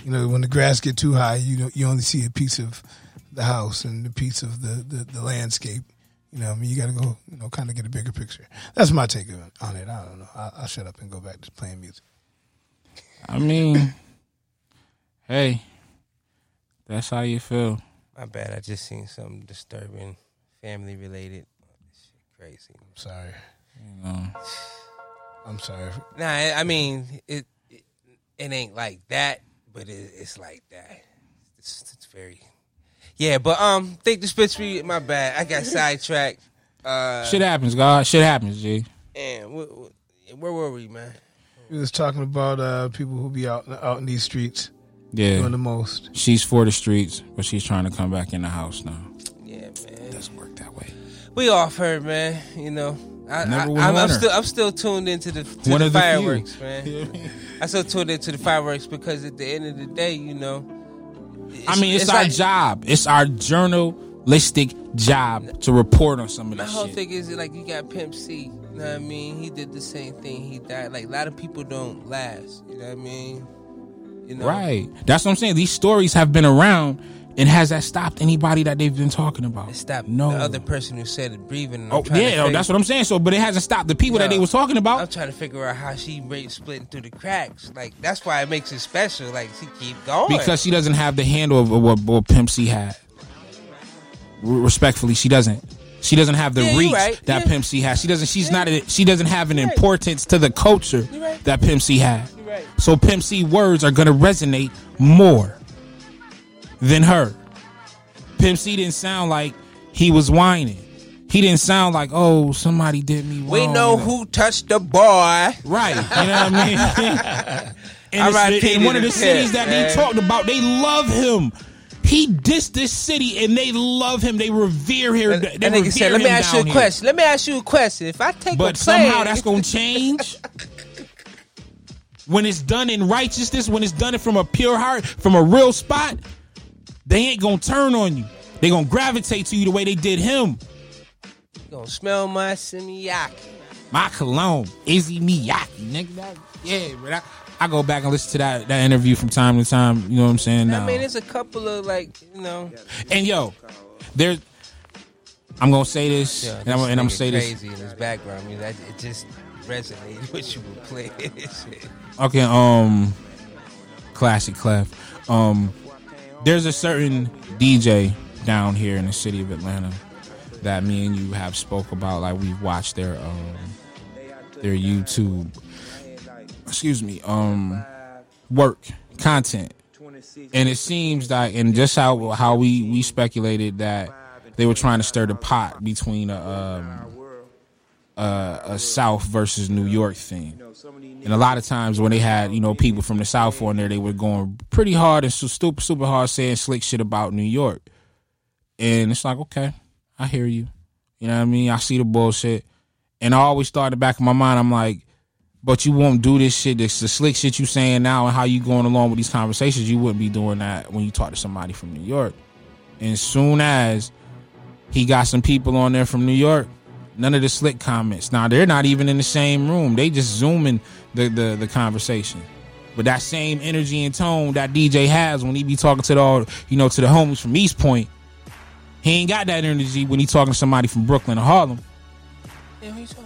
You know when the grass get too high, you know you only see a piece of the house and a piece of the the, the landscape. You know, I mean, you got to go, you know, kind of get a bigger picture. That's my take on on it. I don't know. I'll, I'll shut up and go back to playing music. I mean, hey, that's how you feel. My bad. I just seen something disturbing, family related. Shit, crazy. I'm sorry. You know. I'm sorry. Nah, I I mean it. It, it ain't like that, but it, it's like that. It's, it's very. Yeah, but um, think dispensary. My bad. I got sidetracked. Uh, Shit happens, God. Shit happens, G. and wh- wh- where were we, man? We was talking about uh, people who be out out in these streets Yeah. doing the most. She's for the streets, but she's trying to come back in the house now. Yeah, man. It doesn't work that way. We off her, man. You know, I, Never I, I'm still I'm still tuned into the, to the of the few. fireworks, man. I still tuned into the fireworks because at the end of the day, you know. I mean, it's, our like- job. It's our journalistic job to report on some of My this whole shit. thing is like you got Pimp C. You know what I mean? He did the same thing. He died. Like a lot of people don't last. You know what I mean? You know, Right. That's what I'm saying. These stories have been around And has that stopped anybody that they've been talking about? It stopped No. the other person who said it breathing. Oh yeah, oh, that's what I'm saying. So, but it hasn't stopped the people that they was talking about. I'm trying to figure out how she rate splitting through the cracks. Like that's why it makes it special. Like she keep going because she doesn't have the handle of what, what Pimp C had. Respectfully, she doesn't. She doesn't have the Yeah, reach right. that Yeah. Pimp C has. She doesn't. She's not. A, she doesn't have an importance to the culture that Pimp C had. right. So Pimp C words are gonna resonate more than her. Pimp C didn't sound like he was whining. He didn't sound like, oh, somebody did me wrong. We know who touched the boy. Right. You know what I mean? in, All right, in one of the cities that they talked about, they love him. He dissed this city and they love him. They revere. And They revere said, "Let me him ask you a down here." question. Let me ask you a question. If I take But somehow that's gonna change. when it's done in righteousness, when it's done from a pure heart, from a real spot, they ain't gonna turn on you. They gonna gravitate to you the way they did him. you gonna smell my simiyaki. My cologne, Issey Miyake, nigga. Yeah, but I, I go back and listen to that that interview from time to time. You know what I'm saying? I mean, there's a couple of like you know. and yo, there. I'm gonna say this, Yeah, and I'm, this and I'm gonna say this. crazy in his background. I mean, that, it just resonated with you were playing this. Okay, um, classic Clef. Um, there's a certain DJ down here in the city of Atlanta that me and you have spoke about. Like we've watched their um their YouTube, excuse me, um, work content, and it seems like, and just how how we we speculated that they were trying to stir the pot between a um a, a South versus New York thing. And a lot of times when they had, you know, people from the South on there, they were going pretty hard and super, super hard saying slick shit about New York. And it's like, okay, I hear you. You know what I mean? I see the bullshit. And I always thought in the back of my mind, I'm like, but you won't do this shit, this the slick shit you saying now and how you going along with these conversations, you wouldn't be doing that when you talk to somebody from New York. And soon as he got some people on there from New York, none of the slick comments. Now they're not even in the same room. They just zooming the the, the conversation. But that same energy and tone that DJ has when he be talking to the all, you know, to the homies from East Point, he ain't got that energy when he talking to somebody from Brooklyn or Harlem. Yeah, who you talking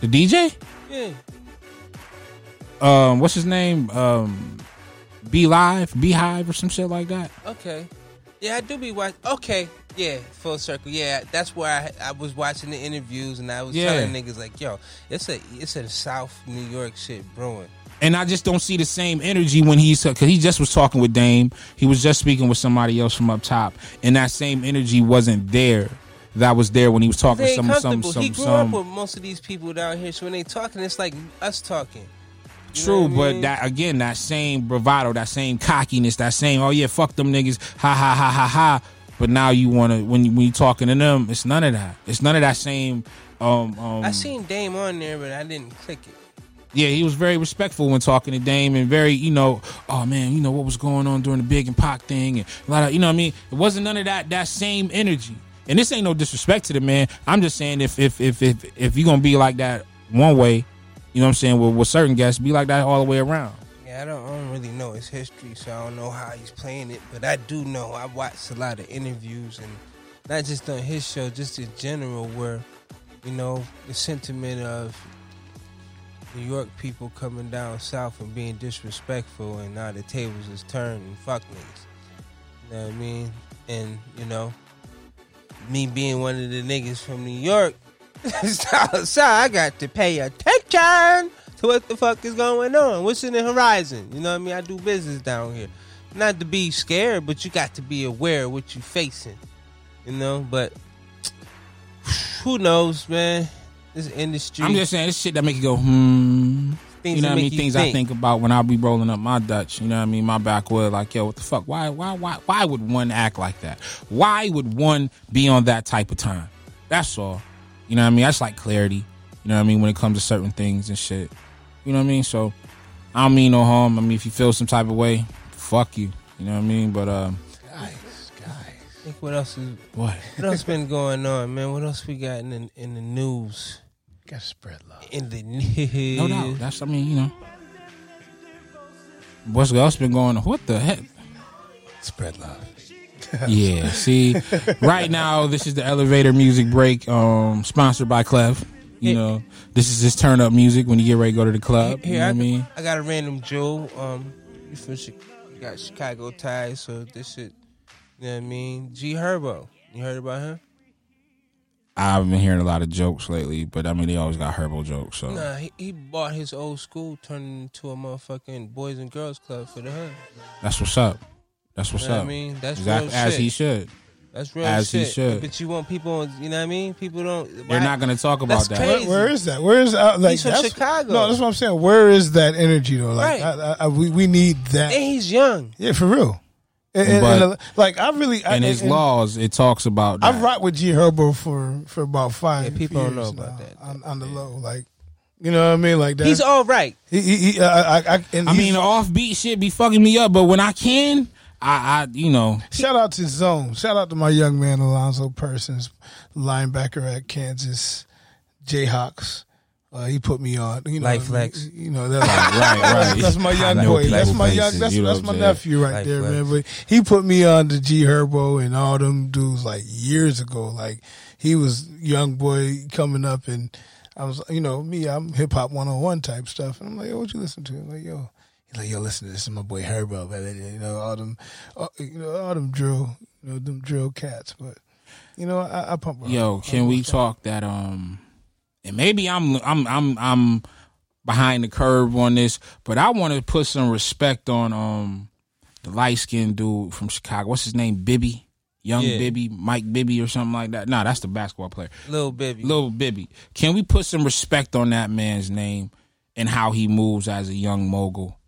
The DJ? Yeah. Um, what's his name? Um Be Live, Beehive or some shit like that. Okay. Yeah, I do be watching. Okay. Yeah, full circle. Yeah, that's where I, I was watching the interviews and I was Yeah. telling niggas like, yo, it's a it's a South New York shit brewing. and I just don't see the same energy when he's because he just was talking with Dame. He was just speaking with somebody else from up top, and that same energy wasn't there. That was there when he was talking to some some some. he grew some up with most of these people down here, so when they talking, it's like us talking. You True, what I but mean? that again, that same bravado, that same cockiness, that same oh yeah, fuck them niggas, ha ha ha ha ha. But now you want to when you, when you talking to them, it's none of that. It's none of that same. Um, um, I seen Dame on there, but I didn't click it. Yeah, he was very respectful when talking to Dame and very, you know, oh man, you know what was going on during the Big and Pac thing and a lot of, you know what I mean? It wasn't none of that that same energy. And this ain't no disrespect to the man. I'm just saying if if if if if you're gonna be like that one way, you know what I'm saying, with, with certain guests, be like that all the way around. Yeah, I don't, I don't really know his history, so I don't know how he's playing it. But I do know I watched a lot of interviews, and not just on his show, just in general, where you know the sentiment of New York people coming down south and being disrespectful, and now the tables is turned and fuck niggas. You know what I mean? And you know, me being one of the niggas from New York, so I got to pay attention to what the fuck is going on. What's in the horizon? You know what I mean? I do business down here. Not to be scared, but you got to be aware of what you're facing. You know, but who knows, man? This industry. I'm just saying this shit that make you go, hmm. Things you know what I mean? you Things I think. think about when I be rolling up my Dutch. You know what I mean? My backwood, like, yo, what the fuck? Why, why, why, why would one act like that? Why would one be on that type of time? That's all. You know what I mean? That's like clarity. You know what I mean? When it comes to certain things and shit. You know what I mean? So I don't mean no harm. I mean, if you feel some type of way, fuck you. You know what I mean? But um, guys, guys, think what else is What? What else been going on, man? What else we got in the, in the news? Got to spread love. In the news. no doubt. That's I mean, you know, what's else been going on? What the heck? Spread love. Yeah. See, right now this is the elevator music break, um, sponsored by Clef. You know, this is just turn up music when you get ready to go to the club. you know I, what I mean? I got a random Joe. Um, you from you got Chicago ties, so this shit. You know what I mean? G Herbo. You heard about him? I've been hearing a lot of jokes lately, but I mean they always got herbal jokes. So Nah, he, he bought his old school, turned into a motherfucking boys and girls club for the hood. that's what's up. That's what's You know what up. I mean? That's exactly as shit. he should. That's real As he should. But you want people, on, you know what I mean? People don't. They're not going to talk about That's that. crazy. Where, where is that? Where is uh, like He's from that's- Chicago. No, that's what I'm saying. Where is that energy though? Like Right. I, I, we we need that. And he's young. Yeah, for real. And, and- But- and, uh, like I really, I, In his and- laws, it talks about that. I've rocked with G Herbo for for about five. Yeah, people don't know about now, that. on, on the low. Like you know what I mean? Like that. He's all right. He, he, he, uh, I, I, and I he's- mean, the offbeat shit be fucking me up, but when I can, I, I you know, Shout out to Zone. Shout out to my young man Alonzo Persons, linebacker at Kansas Jayhawks. Uh, he put me on. You know, Life flex. You know that's right, right. That's my young I boy. That's people my young. That's, you know that's my I'm nephew right Life there, flex. man. But he put me on to G Herbo and all them dudes like years ago. Like he was young boy coming up, and I was, you know, me. I'm hip hop one on one type stuff, and I'm like, yo, what you listen to? I'm like, yo. He's like, yo, listen to this. This is my boy Herbo, baby. You know, all them, all, you know, all them drill, you know, them drill cats. But you know, I, I pump. yo, can we talk that? Um, and maybe I'm, I'm, I'm, I'm behind the curve on this, but I want to put some respect on um the light skinned dude from Chicago. What's his name? Bibby, young Yeah. Bibby, Mike Bibby, or something like that. Nah, that's the basketball player. Little Bibby. Little Bibby. Can we put some respect on that man's name and how he moves as a young mogul?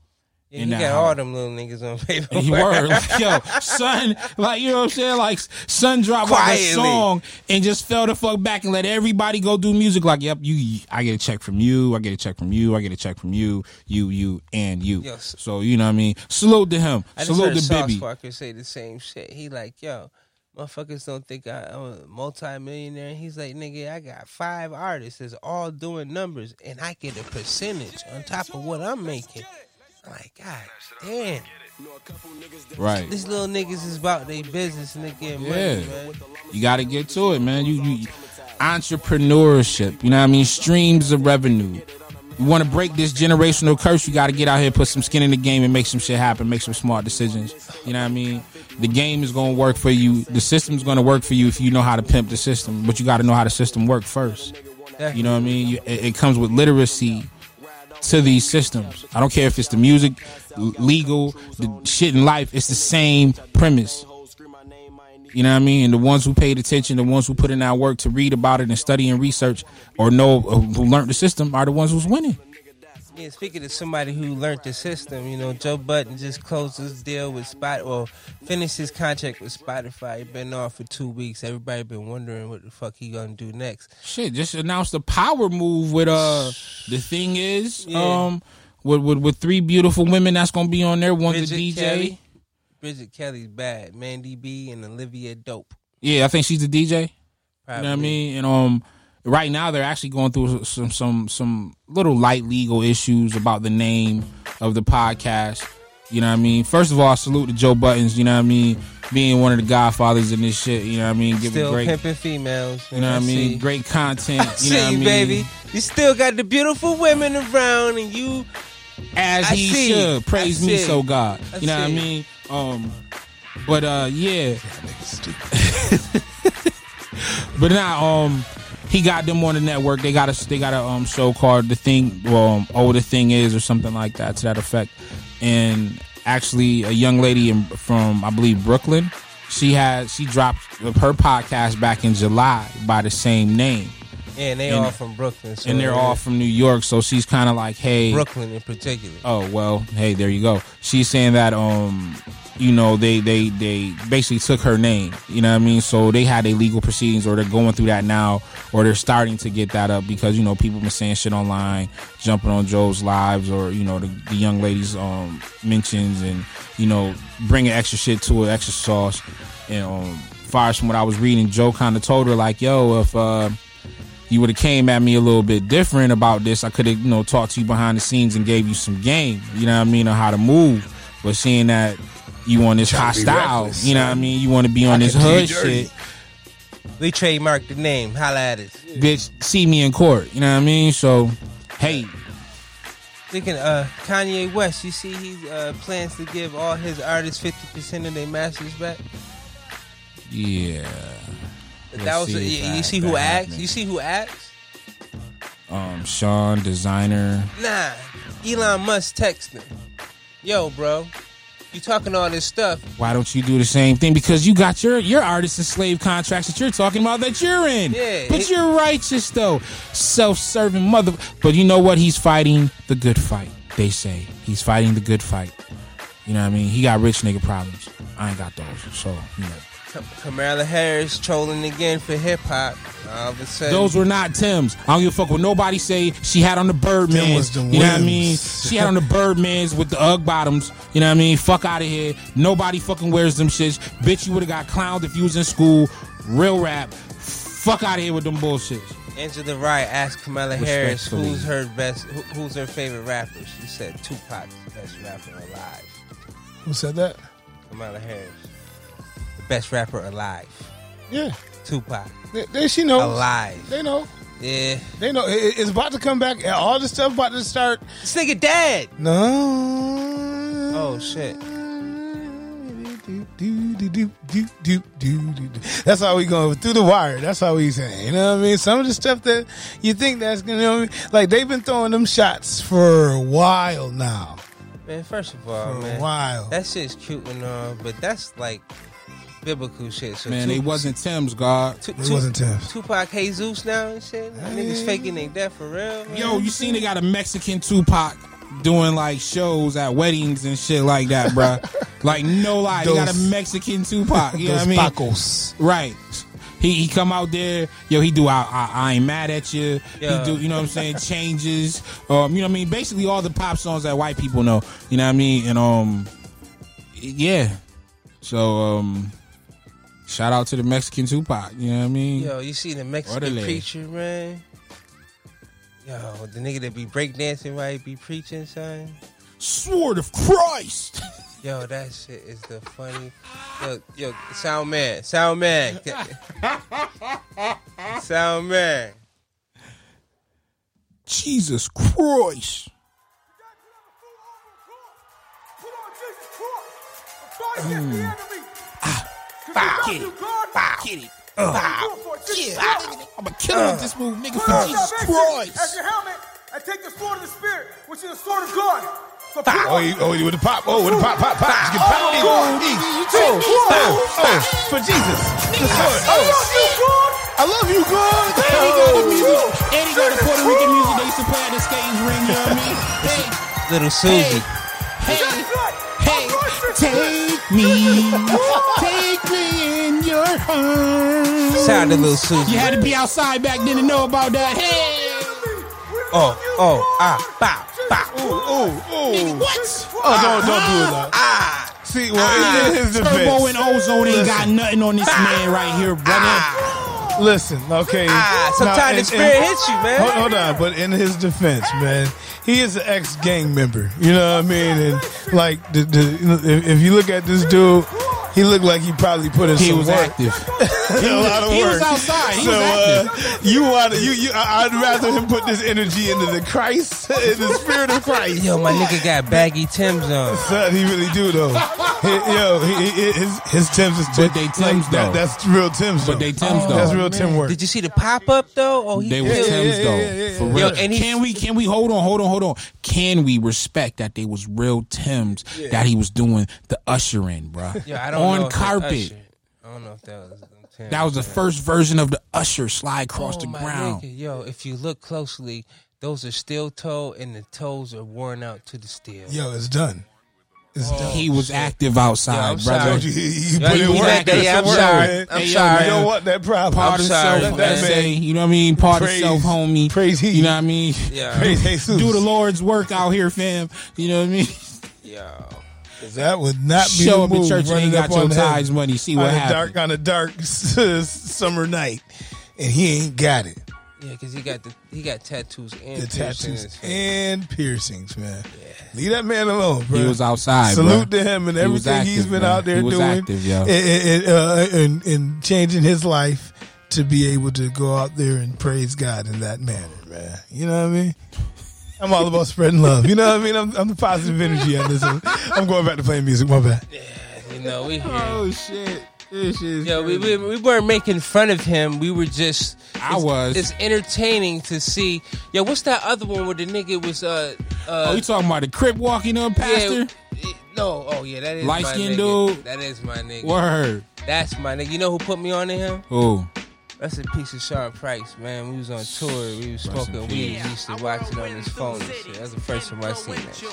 Yeah, in he got all them little niggas on paper. He word like yo, son, like you know what I'm saying? Like son dropped like a song and just fell the fuck back and let everybody go do music. Like, yep, you, I get a check from you, I get a check from you, I get a check from you, you, you, and you. Yes. So you know what I mean? Salute to him. I just Salute heard to Bibby. Parker say the same shit. He like, yo, motherfuckers don't think I, I'm a multi-millionaire. He's like, nigga, I got five artists that's all doing numbers, and I get a percentage on top of what I'm making. I'm like, God damn. Right. These little niggas is about their business and they getting Yeah. money, man. You got to get to it, man. You, you entrepreneurship. You know what I mean? Streams of revenue. You want to break this generational curse? You got to get out here, put some skin in the game, and make some shit happen. Make some smart decisions. You know what I mean? The game is going to work for you. The system's going to work for you if you know how to pimp the system. But you got to know how the system work first. You know what I mean? You, it, it comes with literacy to these systems. I don't care if it's the music, legal, the shit in life. It's the same premise. You know what I mean? And the ones who paid attention, the ones who put in that work to read about it and study and research, or know who learned the system, are the ones who's winning. Yeah, speaking to somebody who learned the system, you know, Joe Budden just closed his deal with Spot, or finished his contract with Spotify. He been off for two weeks. Everybody been wondering what the fuck he gonna do next. Shit, just announced the power move with uh the thing is Yeah. um with, with with three beautiful women that's gonna be on there. One's Bridget a DJ. Kelly. Bridget Kelly's bad. Mandii B and Olivia Dope. Yeah, I think she's a DJ. You know what I mean? And um, right now they're actually going through some some some little light legal issues about the name of the podcast. You know what I mean? First of all, salute to Joe Buddens. You know what I mean? Being one of the godfathers in this shit. You know what I mean? Giving Still great. pimping females. You know what I mean? see. Great content. I You know what I mean? baby. You still got the beautiful women around, and you As I he see. should. Praise I me, see. so God. I you know what I mean? Um, but uh, yeah. but now, um, he got them on the network. They got a they got a um show called the thing. Well, um, oh, the thing is, or something like that to that effect. And actually, a young lady in, from I believe Brooklyn. She had she dropped her podcast back in July by the same name, yeah, and they And- all from Brooklyn, so and they're all from New York. So she's kind of like, hey, Brooklyn in particular. Oh well, hey, there you go. She's saying that um, you know, they they they basically took her name. You know what I mean? So they had a legal proceedings, or they're going through that now, or they're starting to get that up because you know people been saying shit online, jumping on Joe's lives, or you know the, the young ladies um mentions and you know bringing extra shit to it, extra sauce. And um, far from what I was reading, Joe kind of told her like, yo, if uh you would have came at me a little bit different about this, I could have, you know, talked to you behind the scenes and gave you some game, you know what I mean, on how to move. But seeing that you on this Trying to be hostile. you know what I mean? You want to be on I this can do you hood shit. We trademarked the name. Holla at us. Bitch, see me in court. You know what I mean? So, hey, Thinking, uh, Kanye West. You see, he uh, plans to give all his artists fifty percent of their masters back. yeah. That was see you, you that- see who happening. You see who asked? Um, Sean, designer. Nah, Elon Musk texting. Yo, bro, you talking all this stuff? Why don't you do the same thing? Because you got your your artist and slave contracts that you're talking about that you're in. Yeah, But it- you're righteous though. Self-serving mother. But you know what? He's fighting the good fight. They say he's fighting the good fight. You know what I mean? He got rich nigga problems. I ain't got those. So you know. Kamala Harris trolling again for hip hop. All of a sudden, Those were not Tim's. I don't give a fuck what nobody say. She had on the Birdman. was the you know what I mean? She had on the Birdmans with the Ugg bottoms. You know what I mean? Fuck out of here. Nobody fucking wears them shits. Bitch, you would have got clowned if you was in school. Real rap. Fuck out of here with them bullshits. Angela Rye asked Kamala Harris who's her best, who, who's her favorite rapper. She said Tupac's the best rapper alive. Who said that? Kamala Harris, the best rapper alive. Yeah. Tupac They, they, she knows. alive. They know. Yeah, They know. It- it's about to come back. All this stuff about to start. this nigga dead. No. Oh shit. That's how we going through the wire. That's how we saying. You know what I mean? Some of the stuff that you think that's gonna, you know I mean? like they've been throwing them shots for a while now. Man, first of all, For a while. that shit's cute and all, but that's like biblical shit. So Man, Tu- they wasn't Tim's, God. Tu- It Tu- wasn't Tim's. Tupac Jesus now and shit. Niggas faking their death for real. Man. Yo, you seen they got a Mexican Tupac doing like shows at weddings and shit like that, bruh. like no lie, they got a Those- Mexican Tupac. You know what I mean? Pacos. Right. He, he come out there, yo. He do. I, I, I ain't mad at you. Yeah. He do. You know what I'm saying? Changes. Um. You know what I mean? Basically, all the pop songs that white people know. You know what I mean? And um. Yeah. So um. Shout out to the Mexican Tupac. You know what I mean? Yo, you see the Mexican Orderly. preacher, man? Yo, the nigga that be breakdancing while he be preaching, son. Sword of Christ. Yo, that shit is the funny. Yo, yo, sound man, sound man, sound man. Jesus Christ. Get it. Get it. I'm a killer with this move, nigga, for Jesus Christ. As your helmet, and take the sword of the spirit, which is the sword of God. So put Oh, on he, oh, he with the pop. Oh, with the pop, pop, pop. Just get pop. Oh, Oh, God. oh, oh, oh, for Jesus. The sword. I love Oh, you, God. I love you, God. And he got the music. And he got the Puerto Rican music they used to play at the skating ring. You know what I mean? Hey, Little Susie. hey, That's right. hey, I'm righteous. take me, take me in your arms. Shout out to Little Susie. You had to be outside back then to know about that. Hey, Oh, oh, ah, bow, bow. Oh, oh. what? Oh, don't, don't do it now. Ah, See, well, in his Turbo and. Ozone ain't got nothing on this man right here, brother. Listen, okay. ah. Sometimes in- the spirit in- hits you, man. Hold, hold on, but in his defense, man, he is an ex gang member. You know what I mean? And like, the, the, if, if you look at this dude, he looked like he probably put in He some was work. active. a lot of he work. was outside. He so was uh, you want to you you? I- I'd rather him put this energy into the Christ, in the spirit of Christ. Yo, my nigga got baggy Tim's on. Son, he really do though. He- yo, he, he- his his Tim's is But they Timbs, though. that- that's real Tim's. But though. they Timbs, though. That's real Tim work. Did you see the pop up though? Oh, he They were killed- Tim's yeah, though. yeah, yeah, For real. Yo, and he- can we can we hold on, hold on, hold on. Can we respect that they was real Tim's that he was doing the ushering, bro? Yo, I don't on know if that carpet. Usher- I don't know if that was. Tim. That was the first version of the usher slide across Oh, the my ground. nigga, Yo, if you look closely, those are steel toe, and the toes are worn out to the steel. Yo, it's done. It's oh, done. He was active outside, Yo, I'm brother. sorry. You, you Yeah, put you in work. active. Yeah, I'm sorry. I'm Hey, sorry. You don't want that problem. Part I'm himself, sorry, like man. say. You know what I mean? Part Praise- himself, homie. praise he. You know what I mean? Yeah. Praise Jesus. Do the Lord's work out here, fam. You know what I mean? Yeah. That would not be Show the up at church and running ain't got up your on tithes money. See what on a happens. dark on a dark summer night, and he ain't got it. Yeah, because he got the he got tattoos and The piercings tattoos and piercings, man. Leave that man alone, bro. He was outside, Salute bro. to him and He was everything he's active, been man. out there He was doing active, yo. and, and, uh, and, and changing his life to be able to go out there and praise God in that manner, man. You know what I mean? I'm all about spreading love. You know what I mean? I'm, I'm the positive energy on this. one. I'm going back to playing music. My bad. Yeah, you know, we here. Oh shit! Yo, we, we, we weren't making fun of him. We were just. I it's- was. It's entertaining to see. Yo, what's that other one where the nigga was? Uh, uh, Oh, you talking about the crib walking up, pastor? Yeah, no, oh yeah, that is Light my skinned dude? That is my nigga. Word. That's my nigga. You know who put me on to him? Oh, That's a piece of Sean Price, man. We was on tour. We was smoking weed. We used to watch it on his phone and shit. That's the first time I seen that shit.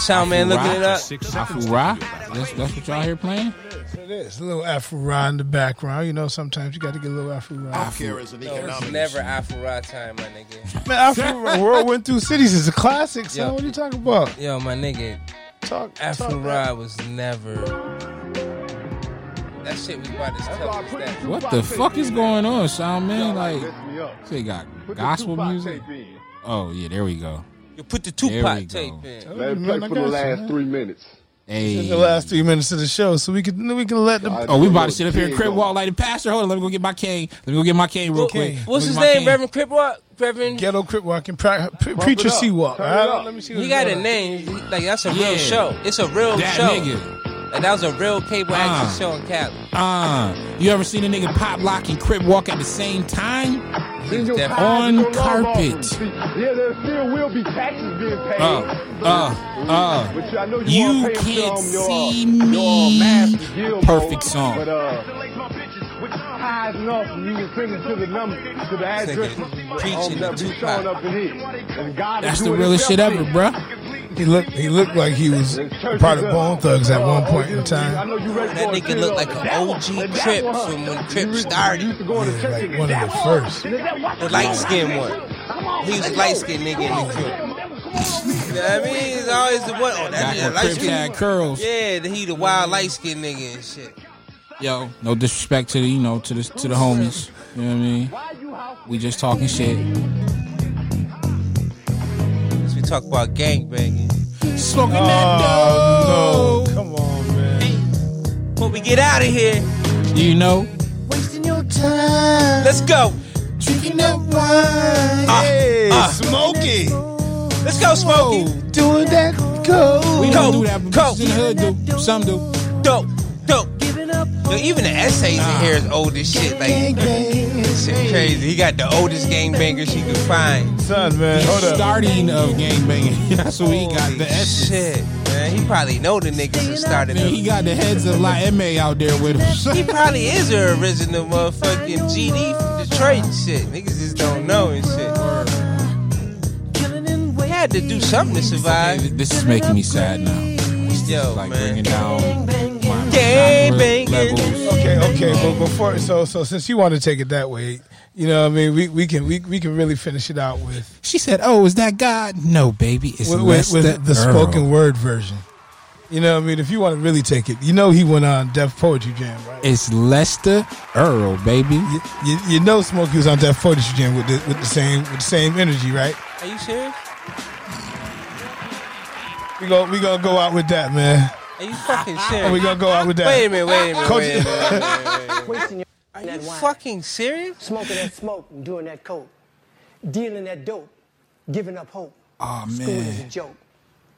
Sound man looking it up. Afu Ra? That's, that's what y'all here playing? It is a little Afu Ra in the background. You know, sometimes you got to get a little Afu Ra. No, it's never Afro time, my nigga. Man, Afu Ra, Whirlwind Thru Cities is a classic, son. Yo. What are you talking about? Yo, my nigga, Talk, Afro talk was never. That shit was about as tough as that. What the fuck is going on, Sound Man? Like, they got gospel music. Oh yeah, there we go. You put the There Tupac tape go. in. Let it play for the last three minutes. Hey, in the last three minutes of the show, so we can we can let the Oh, we about to sit up here and crip walk like the pastor. Hold on, let me go get my cane. Let me go get my cane real quick. What's his me get my name? cane. Reverend Cripwalk? Reverend ghetto crip walking pra- pre- preacher up. Seawalk. Turn All it right, let me see. He got a name. Like that's a Yeah. real show. It's a real That show. nigga. Like that was a real cable action Uh. show in Cali. Uh, you ever seen a nigga pop lock and crip walk at the same time? On carpet. Yeah, there still will be taxes being paid. Uh, uh, uh. Which I know you, You can't see your me. master Perfect song. But uh, high enough, you can send it to the number, to the address um, that be showing up in here. And God That's the doing realest shit ever, in. bruh. He looked he looked like he was part of Bone Thugs at one point in time. That nigga looked like an OG Crip from when Crip started. Yeah, like one of the first. The light skinned one. He was a light skinned nigga in the Crip. You know what I mean? He's always the one. Oh, that Back nigga when light Crips skinned. had curls. Yeah, he the wild light skinned nigga and shit. Yo, no disrespect to the you know to the to the homies. You know what I mean? We just talking shit. As we talk about gang banging. Smoking Oh no! Come on, man. Before we get out of here, You know, Wasting your time. let's go. Drinking that wine. hey, uh. smoking. Let's go, Smokey. Doing that coke. we don't do that, but Coke. bitches in the hood do. Some do. Dope, dope. Yo, even the essays in here is old as shit. Like, this shit crazy. He got the oldest gangbangers he could find. Son, man, hold up. Starting of gangbanging. That's what he got. Holy The essence. shit, man. He probably know the niggas who started Man, it. he got the heads of La Ma out there with him. He probably is the original motherfucking GD from Detroit and shit. Niggas just don't know and shit. He had to do something to survive. This is making me sad now. Yo, Like man. bringing down my Gangbanging. levels. Okay, okay, but before so so since you want to take it that way, you know, what I mean, we, we can we, we can really finish it out with She said, "Oh, is that God?" No, baby, it's with, with, with the Earl. spoken word version. You know, what I mean, if you want to really take it, you know, he went on Def Poetry Jam, right? It's Lester Earl, baby. You, you, you know, Smokey was on Def Poetry Jam with the, with the same with the same energy, right? Are you serious? We go we gonna go out with that, man. Are you fucking serious? we gonna go out with that. Wait a minute, wait a minute, Coach- wait a minute. Wait a minute, wait a minute. Wasting your Are that you wine. fucking serious? Smoking that smoke and doing that coke. Dealing that dope. Giving up hope. Oh School is a man, joke.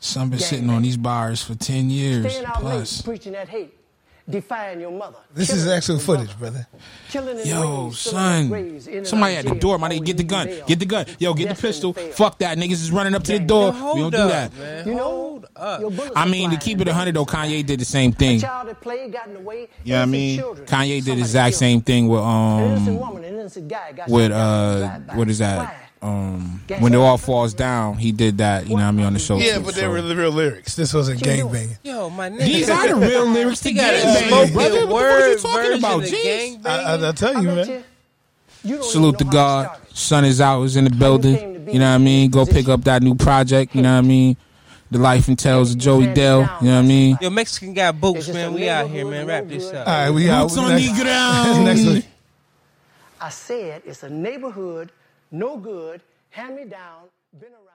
some been sitting on these bars for ten years Staying out plus. late, preaching that hate. Defying your mother. This is killing actual footage, brother. Killing in Yo, ways, filling up son. graves, in and Somebody at the door, my nigga. Get the gun. Get the gun. Yo, get the pistol. Fuck that. Niggas is running up to the door. We don't do that. You know, Hold up. your bullets I mean, to keep it 100 though, Kanye did the same thing. Child that played got in the way. You know what I mean? Kanye did the exact same thing with um woman, an innocent guy got with shot down in a uh what is that? Why? Um when it all falls down, he did that, you know what I mean, on the show. Yeah, too, but so. they were the real lyrics. This wasn't gangbanging. Yo, my nigga. These are the real lyrics to He got gangbang, spoken brother. What the fuck are word you talking about, of Jeez? I, I, I tell you, bet man. you, you Salute even to know how it God. started. Sun is out, is in the building. You know what I mean? Go pick up that new project, you know what I mean? The Life and Tales of Joey Dell, you know what I mean? Yo, Mexican got boots, It's just man. We out here, man. Wrap this up. All right, we out. Boots on the ground. Next week. I said it's a neighborhood, no good, hand me down, been around.